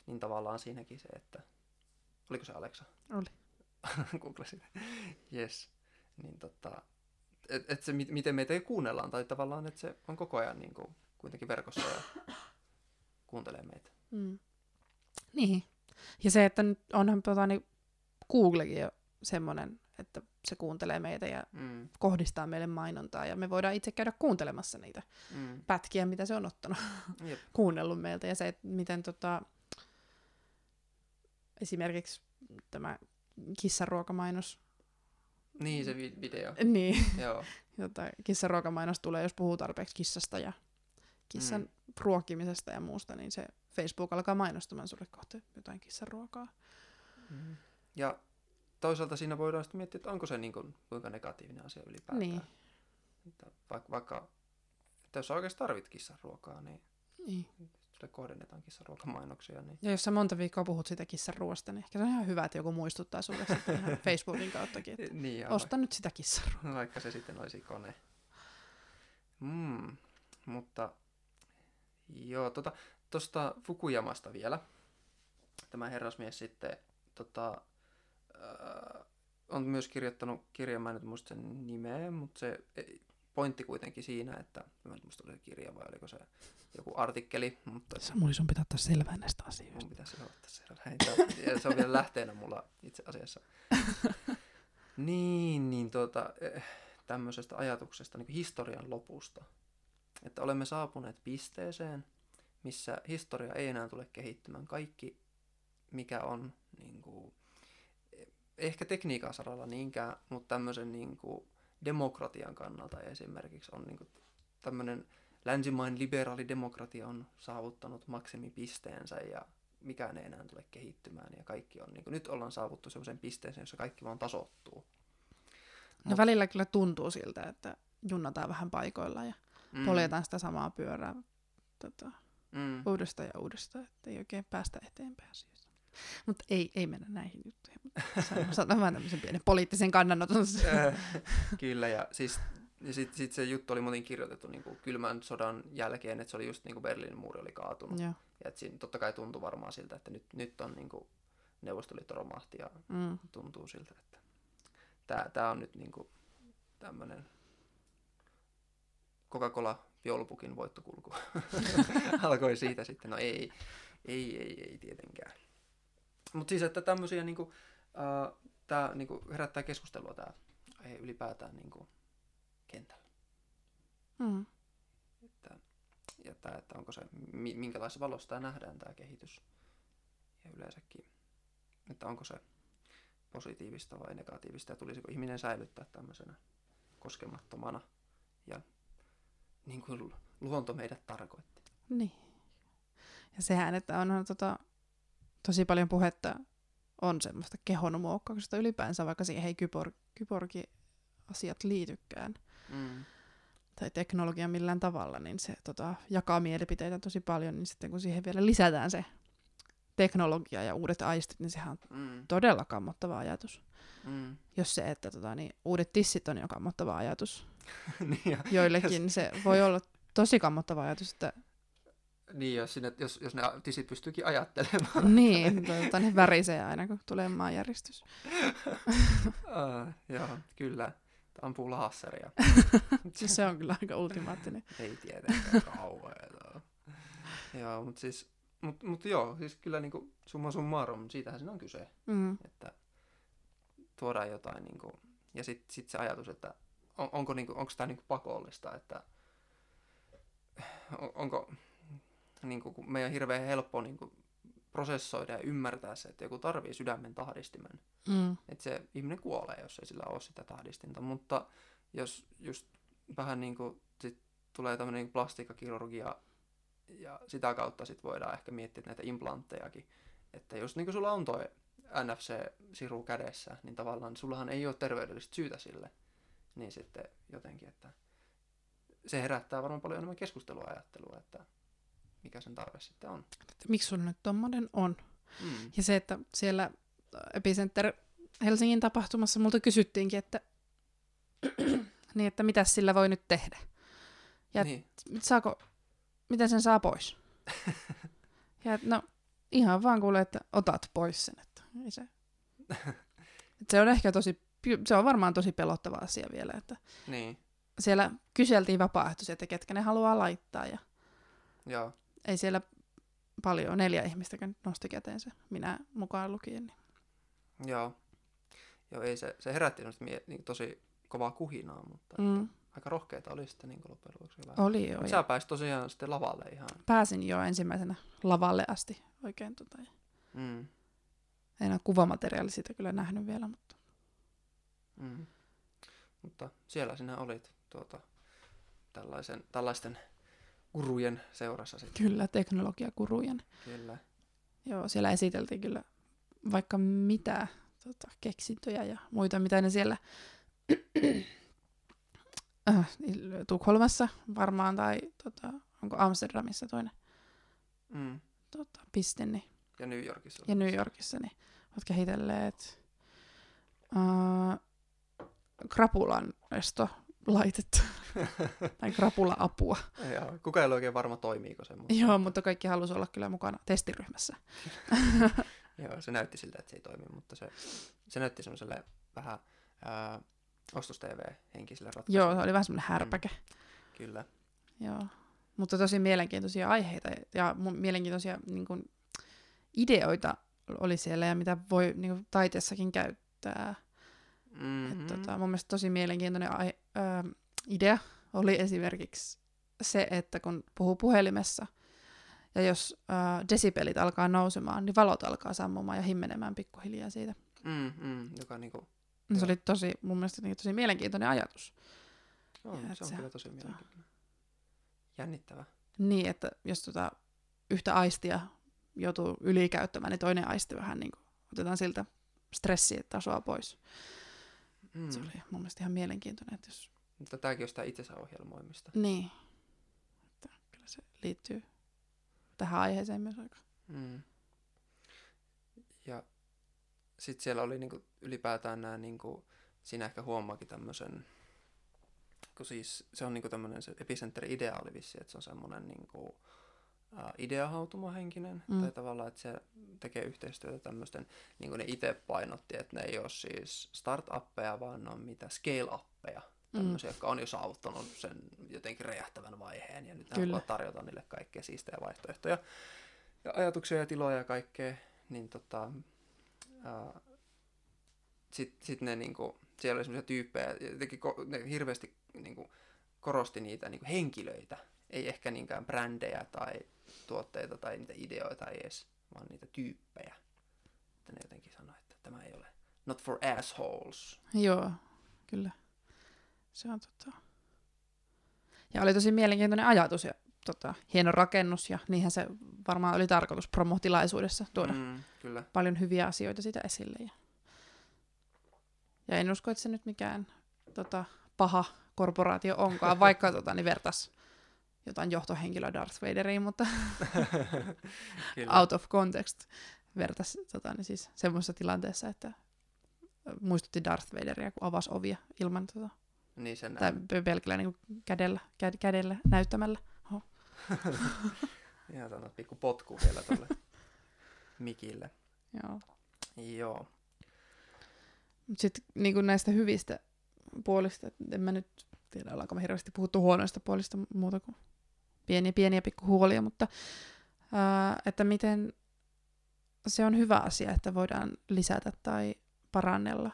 niin tavallaan siinäkin se, että, oliko se Alexa? Oli. Googlasin. Yes. Niin tota, et, et se, mit- miten meitä ei kuunnellaan, tai tavallaan, että se on koko ajan niin kuin, kuitenkin verkossa ja kuuntelee meitä. Mm. Niin. Ja se, että nyt onhan tota, niin Googlekin jo semmoinen, että se kuuntelee meitä ja Mm, kohdistaa meille mainontaa, ja me voidaan itse käydä kuuntelemassa niitä mm, pätkiä, mitä se on ottanut, jep. kuunnellut meiltä, ja se, että miten tota, esimerkiksi tämä kissaruokamainos, Niin se vi- video. niin, Joo. jota kissaruokamainos tulee, jos puhuu tarpeeksi kissasta ja kissan mm. ruokkimisesta ja muusta, niin se Facebook alkaa mainostamaan sulle kohta jotain kissaruokaa. Mm. Ja toisaalta siinä voidaan sitten miettiä, että onko se niin kuin, kuinka negatiivinen asia ylipäätään. Niin. Että vaikka, vaikka että jos sä oikeasti tarvit kissan ruokaa, niin Niin. sulle kohdennetaan kissan ruokamainoksia. Niin... Ja jos sä monta viikkoa puhut sitä kissan ruoasta, niin ehkä se on ihan hyvä, että joku muistuttaa sulle sitten Facebookin kauttakin, että niin osta nyt sitä kissan vaikka, vaikka se sitten olisi kone. Mm, mutta joo, tota, tosta Fukuyamasta vielä. Tämä herrasmies sitten tota, äh, on myös kirjoittanut kirjan, mä en nyt muista sen nimeä, mutta se ei- pointti kuitenkin siinä, että mä en muista oli se kirja vai oliko se joku artikkeli, mutta Samuli, sun pitää ottaa selvää näistä asioista. mun pitäisi ottaa se lähintä. Ja se on vielä lähteenä mulla itse asiassa. niin, niin tuota, eh, tämmöisestä ajatuksesta niin historian lopusta. Että olemme saapuneet pisteeseen, missä historia ei enää tule kehittymään. Kaikki, mikä on niin kuin, ehkä tekniikan saralla niinkään, mutta tämmöisen niin kuin demokratian kannalta esimerkiksi on niin kuin tämmöinen länsimainen liberaali demokratia on saavuttanut maksimipisteensä ja mikään ei enää tule kehittymään ja kaikki on, niin kuin, nyt ollaan saavuttu sellaisen pisteeseen, jossa kaikki vaan tasoittuu. No Mut... välillä kyllä tuntuu siltä, että junnataan vähän paikoilla ja mm. poljetaan sitä samaa pyörää tota, mm. uudestaan ja uudestaan, että ei oikein päästä eteenpäin asioista. Mutta ei, ei mennä näihin juttuihin. Sanon vähän tämmöisen pienen poliittisen kannanoton. Kyllä, ja siis ja sitten sit se juttu oli muuten kirjoitettu niin kuin kylmän sodan jälkeen, että se oli just niin kuin Berliinin muuri oli kaatunut. Ja, ja että siinä totta kai tuntui varmaan siltä, että nyt, nyt on niin kuin Neuvostoliitto romahti ja mm. tuntuu siltä, että tämä on nyt niin kuin tämmöinen Coca-Cola joulupukin voittokulku. Alkoi siitä sitten, no ei, ei, ei, ei tietenkään. Mutta siis, että tämmöisiä niinku, uh, tää niinku herättää keskustelua tämä ylipäätään niinku kentällä. Mm. Että, ja tää, että onko se, minkälaisessa valossa tämä nähdään tämä kehitys. Ja yleensäkin, että onko se positiivista vai negatiivista ja tulisiko ihminen säilyttää tämmöisenä koskemattomana ja niin kuin luonto meidät tarkoitti. Niin. Ja sehän, että on tota, tosi paljon puhetta on semmoista kehon muokkauksesta ylipäänsä, vaikka siihen ei kypor, kyborgi asiat liitykään. Mm. Tai teknologia millään tavalla, niin se tota, jakaa mielipiteitä tosi paljon, niin sitten kun siihen vielä lisätään se teknologia ja uudet aistit, niin sehän on mm. todella kammottava ajatus. Mm. Jos se, että tota, niin, uudet tissit on jo kammottava ajatus. niin ja, Joillekin se voi olla tosi kammottava ajatus, että niin, jos, sinne, jos, jos ne tisit pystyykin ajattelemaan. niin, tuota, ne värisee aina, kun tulee maanjäristys. uh, joo, kyllä. Ampuu laasseria. se on kyllä aika ultimaattinen. Ei tietenkään kauheeta. joo, mutta siis, mut, mut joo, siis kyllä niinku summa summarum, siitähän siinä on kyse. Mm. Että tuodaan jotain niinku, ja sitten sit se ajatus, että on, onko, niinku, onko tämä niinku pakollista, että on, onko, niinku, kun meidän on hirveän helppo niinku, prosessoida ja ymmärtää se, että joku tarvii sydämen tahdistimen. Mm. Että se ihminen kuolee, jos ei sillä ole sitä tahdistinta. Mutta jos just vähän niin kuin sit tulee tämmöinen niin plastiikkakirurgia ja sitä kautta sit voidaan ehkä miettiä näitä implanttejakin. Että jos niin kuin sulla on toi NFC-siru kädessä, niin tavallaan sullahan ei ole terveydellistä syytä sille. Niin sitten jotenkin, että se herättää varmaan paljon enemmän keskustelua ajattelua, että mikä sen tarve sitten on. Miksi sulla nyt tommonen on? Mm. Ja se, että siellä Epicenter Helsingin tapahtumassa multa kysyttiinkin, että, niin, että mitä sillä voi nyt tehdä. Ja niin. saako, miten sen saa pois? ja no ihan vaan kuule, että otat pois sen. Että ei se, että se on ehkä tosi, se on varmaan tosi pelottava asia vielä, että niin. siellä kyseltiin vapaaehtoisia, että ketkä ne haluaa laittaa ja Joo. Ei siellä paljon, neljä ihmistä nosti käteensä, minä mukaan lukien. Niin. Joo. Joo, ei se, se herätti mie- niin tosi kovaa kuhinaa, mutta mm. että aika rohkeita oli sitten niin loppujen lopuksi. Oli joo. Sä pääsit tosiaan sitten lavalle ihan. Pääsin jo ensimmäisenä lavalle asti oikein. Tota, mm. En ole kuvamateriaali siitä kyllä nähnyt vielä, mutta... Mm. Mutta siellä sinä olit tuota, tällaisen, tällaisten kurujen seurassa sitten. Kyllä, teknologiakurujen. Kyllä. Joo, siellä esiteltiin kyllä vaikka mitä tota, keksintöjä ja muita, mitä ne siellä äh, Tukholmassa varmaan, tai tota, onko Amsterdamissa toinen mm. tota, piste. Niin, ja New Yorkissa. Ja New Yorkissa, niin olet kehitelleet uh, krapulan laitetta. tai krapula-apua. Joo, kuka ei ole oikein varma, toimiiko se. Mutta... Joo, mutta kaikki halusi olla kyllä mukana testiryhmässä. Joo, se näytti siltä, että se ei toimi, mutta se, se näytti semmoiselle vähän ää, ostos-TV-henkiselle ratkaisulle. Joo, se oli vähän semmoinen härpäke. Mm. Kyllä. Joo, mutta tosi mielenkiintoisia aiheita ja mielenkiintoisia niin kuin, ideoita oli siellä ja mitä voi niin kuin, taiteessakin käyttää. Mm-hmm. Et, tota, mun mielestä tosi mielenkiintoinen ai- ö, idea oli esimerkiksi se, että kun puhuu puhelimessa, ja jos äh, desibelit alkaa nousemaan, niin valot alkaa sammumaan ja himmenemään pikkuhiljaa siitä. Mm, mm, joka niinku, No, se oli tosi, mun mielestä jotenkin tosi mielenkiintoinen ajatus. on, Ja se on se- kyllä tosi tota- mielenkiintoinen. Jännittävä. Niin, että jos tota yhtä aistia joutuu ylikäyttämään, niin toinen aisti vähän niin kuin, otetaan siltä stressitasoa pois. Mm. Se oli mun mielestä ihan mielenkiintoinen, että jos... Mutta tämäkin on sitä itsensä ohjelmoimista. Niin. Että kyllä se liittyy tähän aiheeseen myös aika. Mm. Ja sitten siellä oli niinku ylipäätään nämä, niinku, siinä ehkä huomaakin tämmöisen, kun siis se on niinku tämmöinen se epicenteri ideaali vissi, että se on semmoinen niinku, ää, ideahautumahenkinen, Mm. mm. tai tavallaan, että se tekee yhteistyötä tämmöisten, niin kuin ne itse painotti, että ne ei ole siis startuppeja, vaan ne on mitä scale-uppeja, Mm. tämmöisiä, jotka on jo saavuttanut sen jotenkin räjähtävän vaiheen, ja nyt haluaa tarjota niille kaikkea siistejä vaihtoehtoja ja ajatuksia ja tiloja ja kaikkea, niin tota, sitten sit ne niinku, siellä oli semmoisia tyyppejä, jotenkin ko, ne hirveästi niinku, korosti niitä niinku, henkilöitä, ei ehkä niinkään brändejä tai tuotteita tai niitä ideoita ei edes, vaan niitä tyyppejä. Että ne jotenkin sanoi, että tämä ei ole not for assholes. Joo, kyllä. Se on tota... Ja oli tosi mielenkiintoinen ajatus ja tota, hieno rakennus ja niinhän se varmaan oli tarkoitus promotilaisuudessa tuoda mm. Kyllä. paljon hyviä asioita siitä esille. Ja, ja en usko, että se nyt mikään tota, paha korporaatio onkaan, vaikka tota, niin vertas jotain johtohenkilöä Darth Vaderiin, mutta out of context vertas tota, niin siis semmoisessa tilanteessa, että muistutti Darth Vaderia, kun avasi ovia ilman tota, niin sen tai pe- pelkällä niin kädellä, kä- kädellä näyttämällä. Ihan tämmöinen pikku potku vielä tuolle mikille. Joo. Joo. Mutta sitten niin näistä hyvistä puolista, en mä nyt tiedä, ollaanko me hirveästi puhuttu huonoista puolista muuta kuin pieniä, pieniä pikku huolia, mutta ää, että miten se on hyvä asia, että voidaan lisätä tai parannella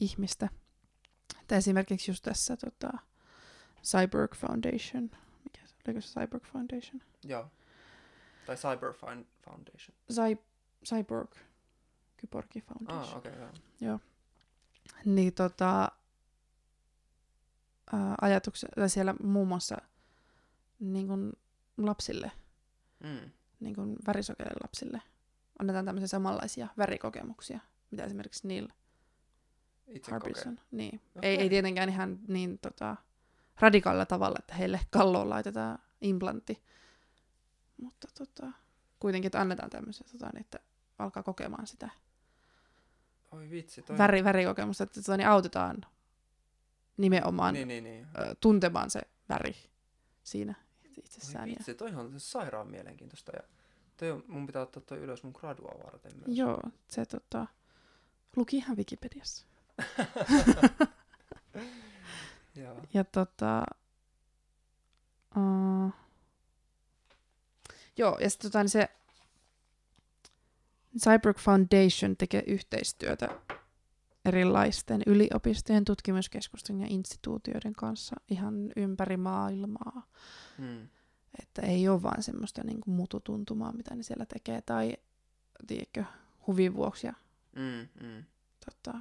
ihmistä. Että esimerkiksi just tässä tota, Cyborg Foundation, mikä se, oliko se Cyborg Foundation? Joo. Tai Cyber Foundation. Cy- Cyborg, Kyborgi Foundation. Ah, okei, okay, joo. niin tota, ää, ajatuksia, tai siellä muun muassa niin kuin lapsille, Mm. niin kuin värisokeille lapsille, annetaan tämmöisiä samanlaisia värikokemuksia, mitä esimerkiksi Neil Itse kokee. Harbison. Niin. Okei. Ei, ei tietenkään ihan niin tota, radikaalilla tavalla, että heille kalloon laitetaan implantti, mutta tota, kuitenkin, että annetaan tämmöisiä, tota, niin, että alkaa kokemaan sitä Oi vitsi, toi... väri, värikokemusta, että tota, niin autetaan nimenomaan Niin, niin, niin. ö, tuntemaan se väri siinä Oi itsessään. Ja, vitsi, toi on sairaan mielenkiintoista. Ja toi on, mun pitää ottaa toi ylös mun gradua varten myös. joo, se tota, luki ihan Wikipediassa. Joo. Ja tota, uh, joo, ja sitten tota, niin se Cyborg Foundation tekee yhteistyötä erilaisten yliopistojen, tutkimuskeskusten ja instituutioiden kanssa ihan ympäri maailmaa. Mm. Että ei ole vaan semmoista niin kuin mututuntumaa, mitä ne siellä tekee, tai tiedätkö, huvin vuoksi ja Mm, mm. tota,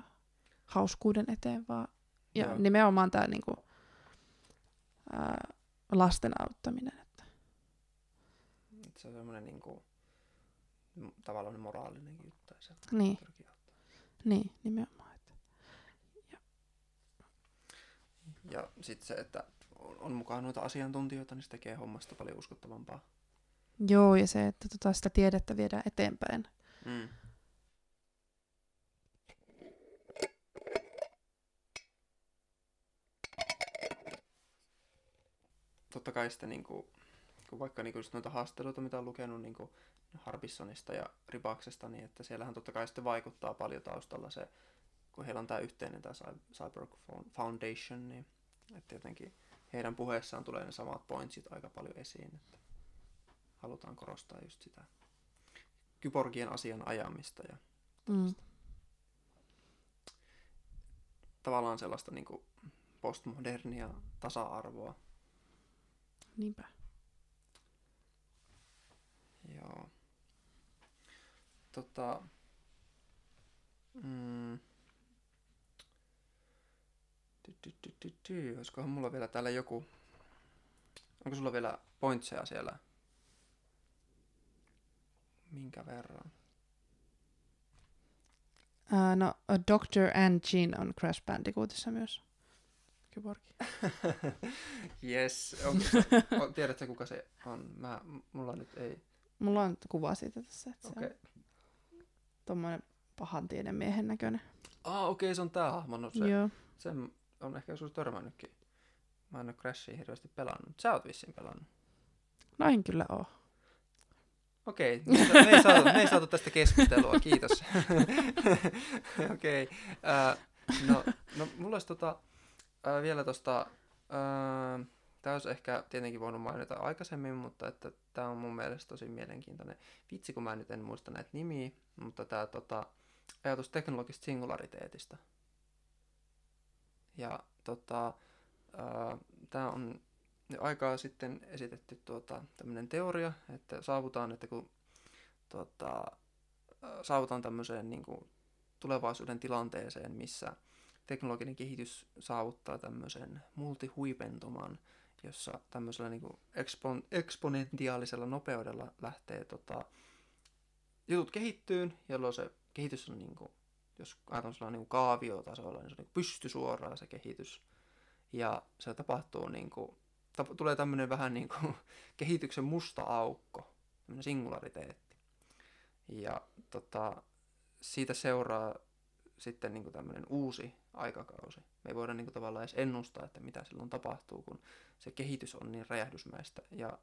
hauskuuden eteen, vaan ja Joo. nimenomaan tämä niinku, ää, lasten auttaminen. Että, Et Se on semmoinen niinku, m- tavallaan moraalinen juttu. niin, niin, nimenomaan. Että. Ja sitten se, että on, mukaan noita asiantuntijoita, niin se tekee hommasta paljon uskottavampaa. Joo, ja se, että tota, sitä tiedettä viedään eteenpäin. Mm. Totta kai sitten niinku, kun vaikka niinku just noita haasteluita, mitä on lukenut niinku Harbissonista ja Ribaksesta, niin että siellähän totta kai sitten vaikuttaa paljon taustalla se, kun heillä on tämä yhteinen tämä Cyborg Foundation, niin että jotenkin heidän puheessaan tulee ne samat pointsit aika paljon esiin, että halutaan korostaa just sitä kyborgien asian ajamista ja Mm. tavallaan sellaista niin kuin postmodernia tasa-arvoa. Niinpä. Joo. Tota, Mm. Ty, ty, ty, ty, ty. Olisikohan mulla vielä täällä joku... Onko sulla vielä pointseja siellä? Minkä verran? Uh, no, A Doctor and Jean on Crash Bandicootissa myös. Kyborgi. yes. Onko, o, tiedätkö kuka se on? Mä, mulla nyt ei. Mulla on kuva siitä tässä, että Okei. se on tommonen pahan tienen miehen näköinen. Ah, okei, okay, se on tää hahmo. No, se, Joo. sen on ehkä joskus törmännytkin. Mä en ole Crashia hirveästi pelannut. Sä oot vissiin pelannut. No en kyllä oo. Okei, me, ei sa- me, ei saatu, me ei saatu tästä keskustelua, kiitos. Okei, okay. no, no mulla olisi tota, ää, vielä tosta, ää, tää olisi ehkä tietenkin voinut mainita aikaisemmin, mutta että tää on mun mielestä tosi mielenkiintoinen. Vitsi, kun mä nyt en muista näitä nimiä, mutta tää tota, ajatus teknologisesta singulariteetista. Ja tota, tää on aikaa sitten esitetty tuota, tämmöinen teoria, että saavutaan, että kun tuota, saavutaan tämmöiseen niin kuin, tulevaisuuden tilanteeseen, missä teknologinen kehitys saavuttaa tämmöisen multihuipentuman, jossa tämmöisellä niin kuin ekspon, eksponentiaalisella nopeudella lähtee tota, jutut kehittyyn, jolloin se kehitys on, niin kuin, jos ajatellaan sellainen niin kaaviotasolla, niin se on niin pystysuoraa se kehitys. Ja se tapahtuu niin kuin, tap- tulee tämmöinen vähän niin kuin kehityksen musta aukko, tämmöinen singulariteetti. Ja tota, siitä seuraa sitten niin kuin tämmöinen uusi aikakausi. Me ei voida niin kuin tavallaan edes ennustaa, että mitä silloin tapahtuu, kun se kehitys on niin räjähdysmäistä. Ja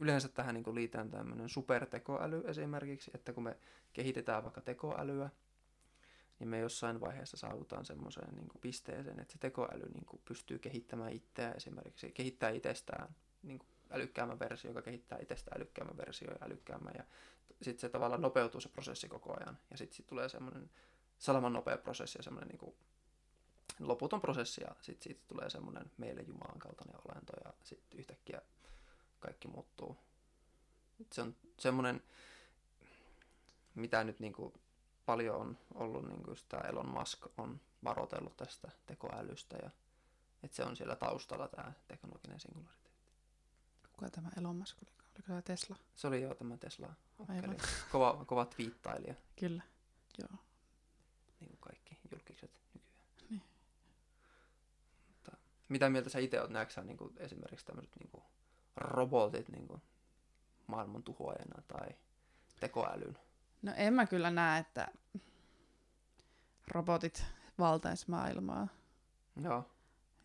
yleensä tähän niin liitään tämmöinen supertekoäly esimerkiksi, että kun me kehitetään vaikka tekoälyä, niin me jossain vaiheessa saavutaan semmoiseen niin kuin pisteeseen, että se tekoäly niin kuin pystyy kehittämään itseään esimerkiksi, kehittää itsestään niin kuin älykkäämmän versio, joka kehittää itsestään älykkäämmän versio ja älykkäämmän, ja sitten se tavallaan nopeutuu se prosessi koko ajan, ja sitten sit tulee semmoinen salaman nopea prosessi ja semmoinen niin loputon prosessi, ja sitten siitä tulee semmoinen meille Jumalan kaltainen olento, ja sitten yhtäkkiä kaikki muuttuu. Et se on semmoinen, mitä nyt niin kuin paljon on ollut, niin kuin tämä Elon Musk on varoitellut tästä tekoälystä, ja että se on siellä taustalla tämä teknologinen singulariteetti. Kuka tämä Elon Musk oli? Oliko tämä Tesla? Se oli jo tämä Tesla Aivan. kova, kova twiittailija, Kyllä. Joo. niin kuin kaikki julkiset nykyään. Niin. Mutta, mitä mieltä sä itse oot, näetkö sä niin kuin, esimerkiksi tämmöiset niin kuin, robotit niin kuin, maailman tuhoajana tai tekoälyn? No en mä kyllä näe, että robotit valtais maailmaa. Joo,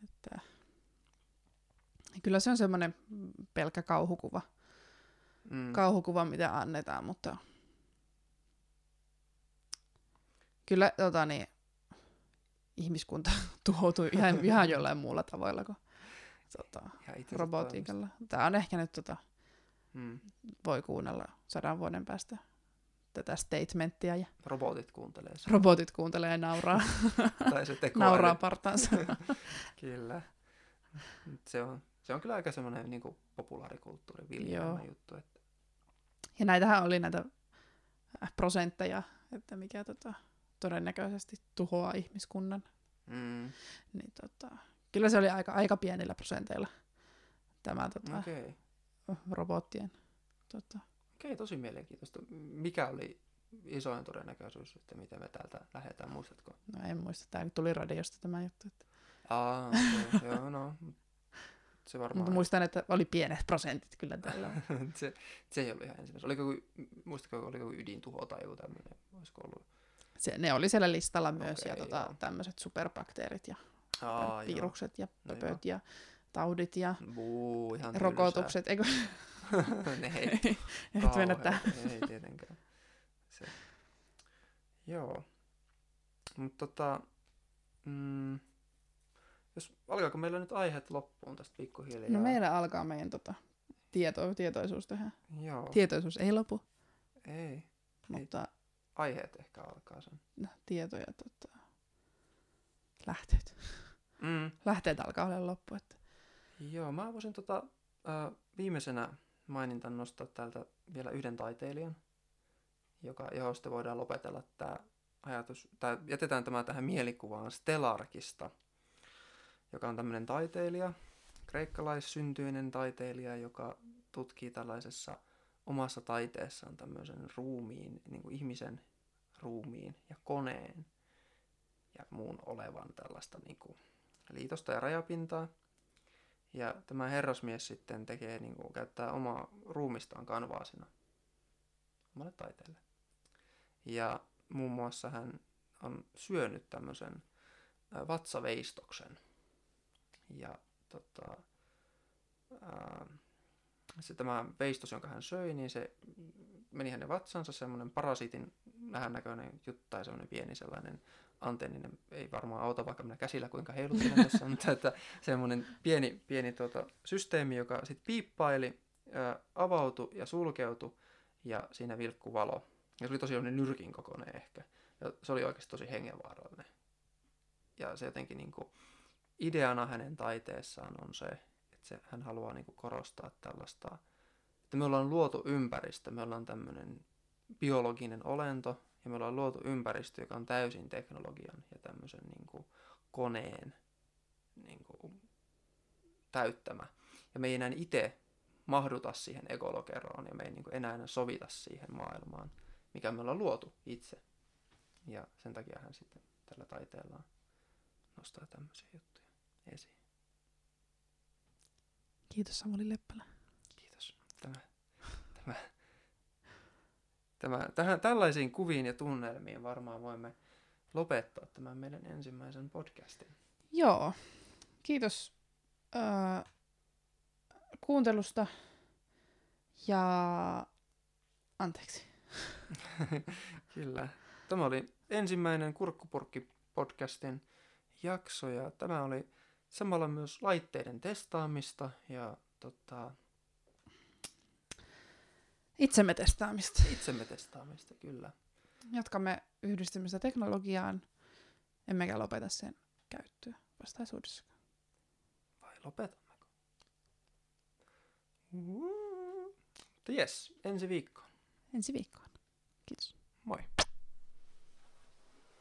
Että kyllä se on semmoinen pelkkä kauhukuva. mm. Kauhukuva, mitä annetaan, mutta kyllä tota, niin, ihmiskunta tuhoutui ihan, ihan jollain muulla tavoilla kuin tota, robotiikalla. Tämä on ehkä nyt, tota. Mm. voi kuunnella sadan vuoden päästä tätä statementtia ja Robotit kuuntelee sen. robotit kuuntelee ja nauraa, tai se tekoäly. nauraa partaansa. Kyllä. Se on, se on kyllä aika semmoinen niin kuin populaarikulttuuri viljelmä juttu. Että, Ja näitähän oli näitä äh, prosentteja, että mikä tota, todennäköisesti tuhoaa ihmiskunnan. mm, Niin tota, kyllä se oli aika, aika pienillä prosenteilla tämä tota, okay. robottien. Tota. Okay, tosi mielenkiintoista. Mikä oli isoin todennäköisyys, että miten me täältä lähdetään, muistatko? No en muista, tämä tuli radiosta tämä juttu. Että. Aa, okay, joo, no. Se varmaan, Mutta muistan, että oli pienet prosentit kyllä tällä. se, se ei ollut ihan ensimmäistä. Oliko, muistatko, oliko ydintuho tai joku tämmöinen? Olisiko ollut? Se, ne oli siellä listalla myös Okei, ja tota, joo. tämmöiset superbakteerit ja Aa, virukset ja No pöpöt ja taudit ja joo. Buu, ihan rokotukset. Eikö, tylsää. Ei ei nyt mennä tähän. Ei tietenkään. Se. Joo. Mutta tota, mm, jos, alkaako meillä nyt aiheet loppuun tästä pikkuhiljaa? No meillä alkaa meidän tota, tieto, tietoisuus tähän. Joo, Tietoisuus ei lopu, ei. mutta Aiheet ehkä alkaa sen. no, tieto ja tota, lähteet. Mm. Lähteet alkaa olla loppu. Että. Joo, mä voisin tota, äh, viimeisenä mainintan nostaa täältä vielä yhden taiteilijan, joka, johon sitten voidaan lopetella tämä ajatus, tai jätetään tämä tähän mielikuvaan Stelarkista, joka on tämmöinen taiteilija, kreikkalaissyntyinen taiteilija, joka tutkii tällaisessa omassa taiteessaan tämmöisen ruumiin, niin kuin ihmisen ruumiin ja koneen ja muun olevan tällaista niin kuin liitosta ja rajapintaa. Ja tämä herrasmies sitten tekee, niin kuin, käyttää omaa ruumistaan kanvaasina omalle taiteelle. Ja muun muassa hän on syönyt tämmöisen vatsaveistoksen. Ja tota, ää, se tämä veistos, jonka hän söi, niin se meni hänen vatsansa, semmoinen parasiitin vähän näköinen juttu tai semmoinen pieni sellainen antenninen, ei varmaan auta vaikka minä käsillä kuinka heiluttelen tässä, mutta että semmoinen pieni, pieni tuota, systeemi, joka sitten piippaili, ää, avautui ja sulkeutui ja siinä vilkku valo. Ja se oli tosiaan nyrkin kokoinen ehkä. Ja se oli oikeasti tosi hengenvaarallinen. Ja se jotenkin niin kuin, ideana hänen taiteessaan on se, että se, hän haluaa niin kuin, korostaa tällaista, että me ollaan luotu ympäristö, me ollaan tämmöinen biologinen olento, ja me ollaan luotu ympäristö, joka on täysin teknologian ja tämmöisen niin kuin, koneen niin kuin, täyttämä. Ja me ei enää itse mahduta siihen ekolokeroon ja me ei niin kuin, enää sovita siihen maailmaan, mikä me ollaan luotu itse. Ja sen takia hän sitten tällä taiteellaan nostaa tämmöisiä juttuja esiin. Kiitos Samuli Leppälä. Kiitos. Tämä, tämä, tämä, tähän, tällaisiin kuviin ja tunnelmiin varmaan voimme lopettaa tämän meidän ensimmäisen podcastin. Joo. Kiitos öö, kuuntelusta ja anteeksi. Kyllä. Tämä oli ensimmäinen Kurkkupurkki-podcastin jakso ja tämä oli samalla myös laitteiden testaamista ja tota, Itsemme testaamista. itsemme testaamista, kyllä. Jatkamme yhdistymistä teknologiaan, emmekä lopeta sen käyttöä vastaisuudessa. Vai lopetammeko? Jes, ensi viikkoon. Ensi viikkoon. Kiitos. Moi.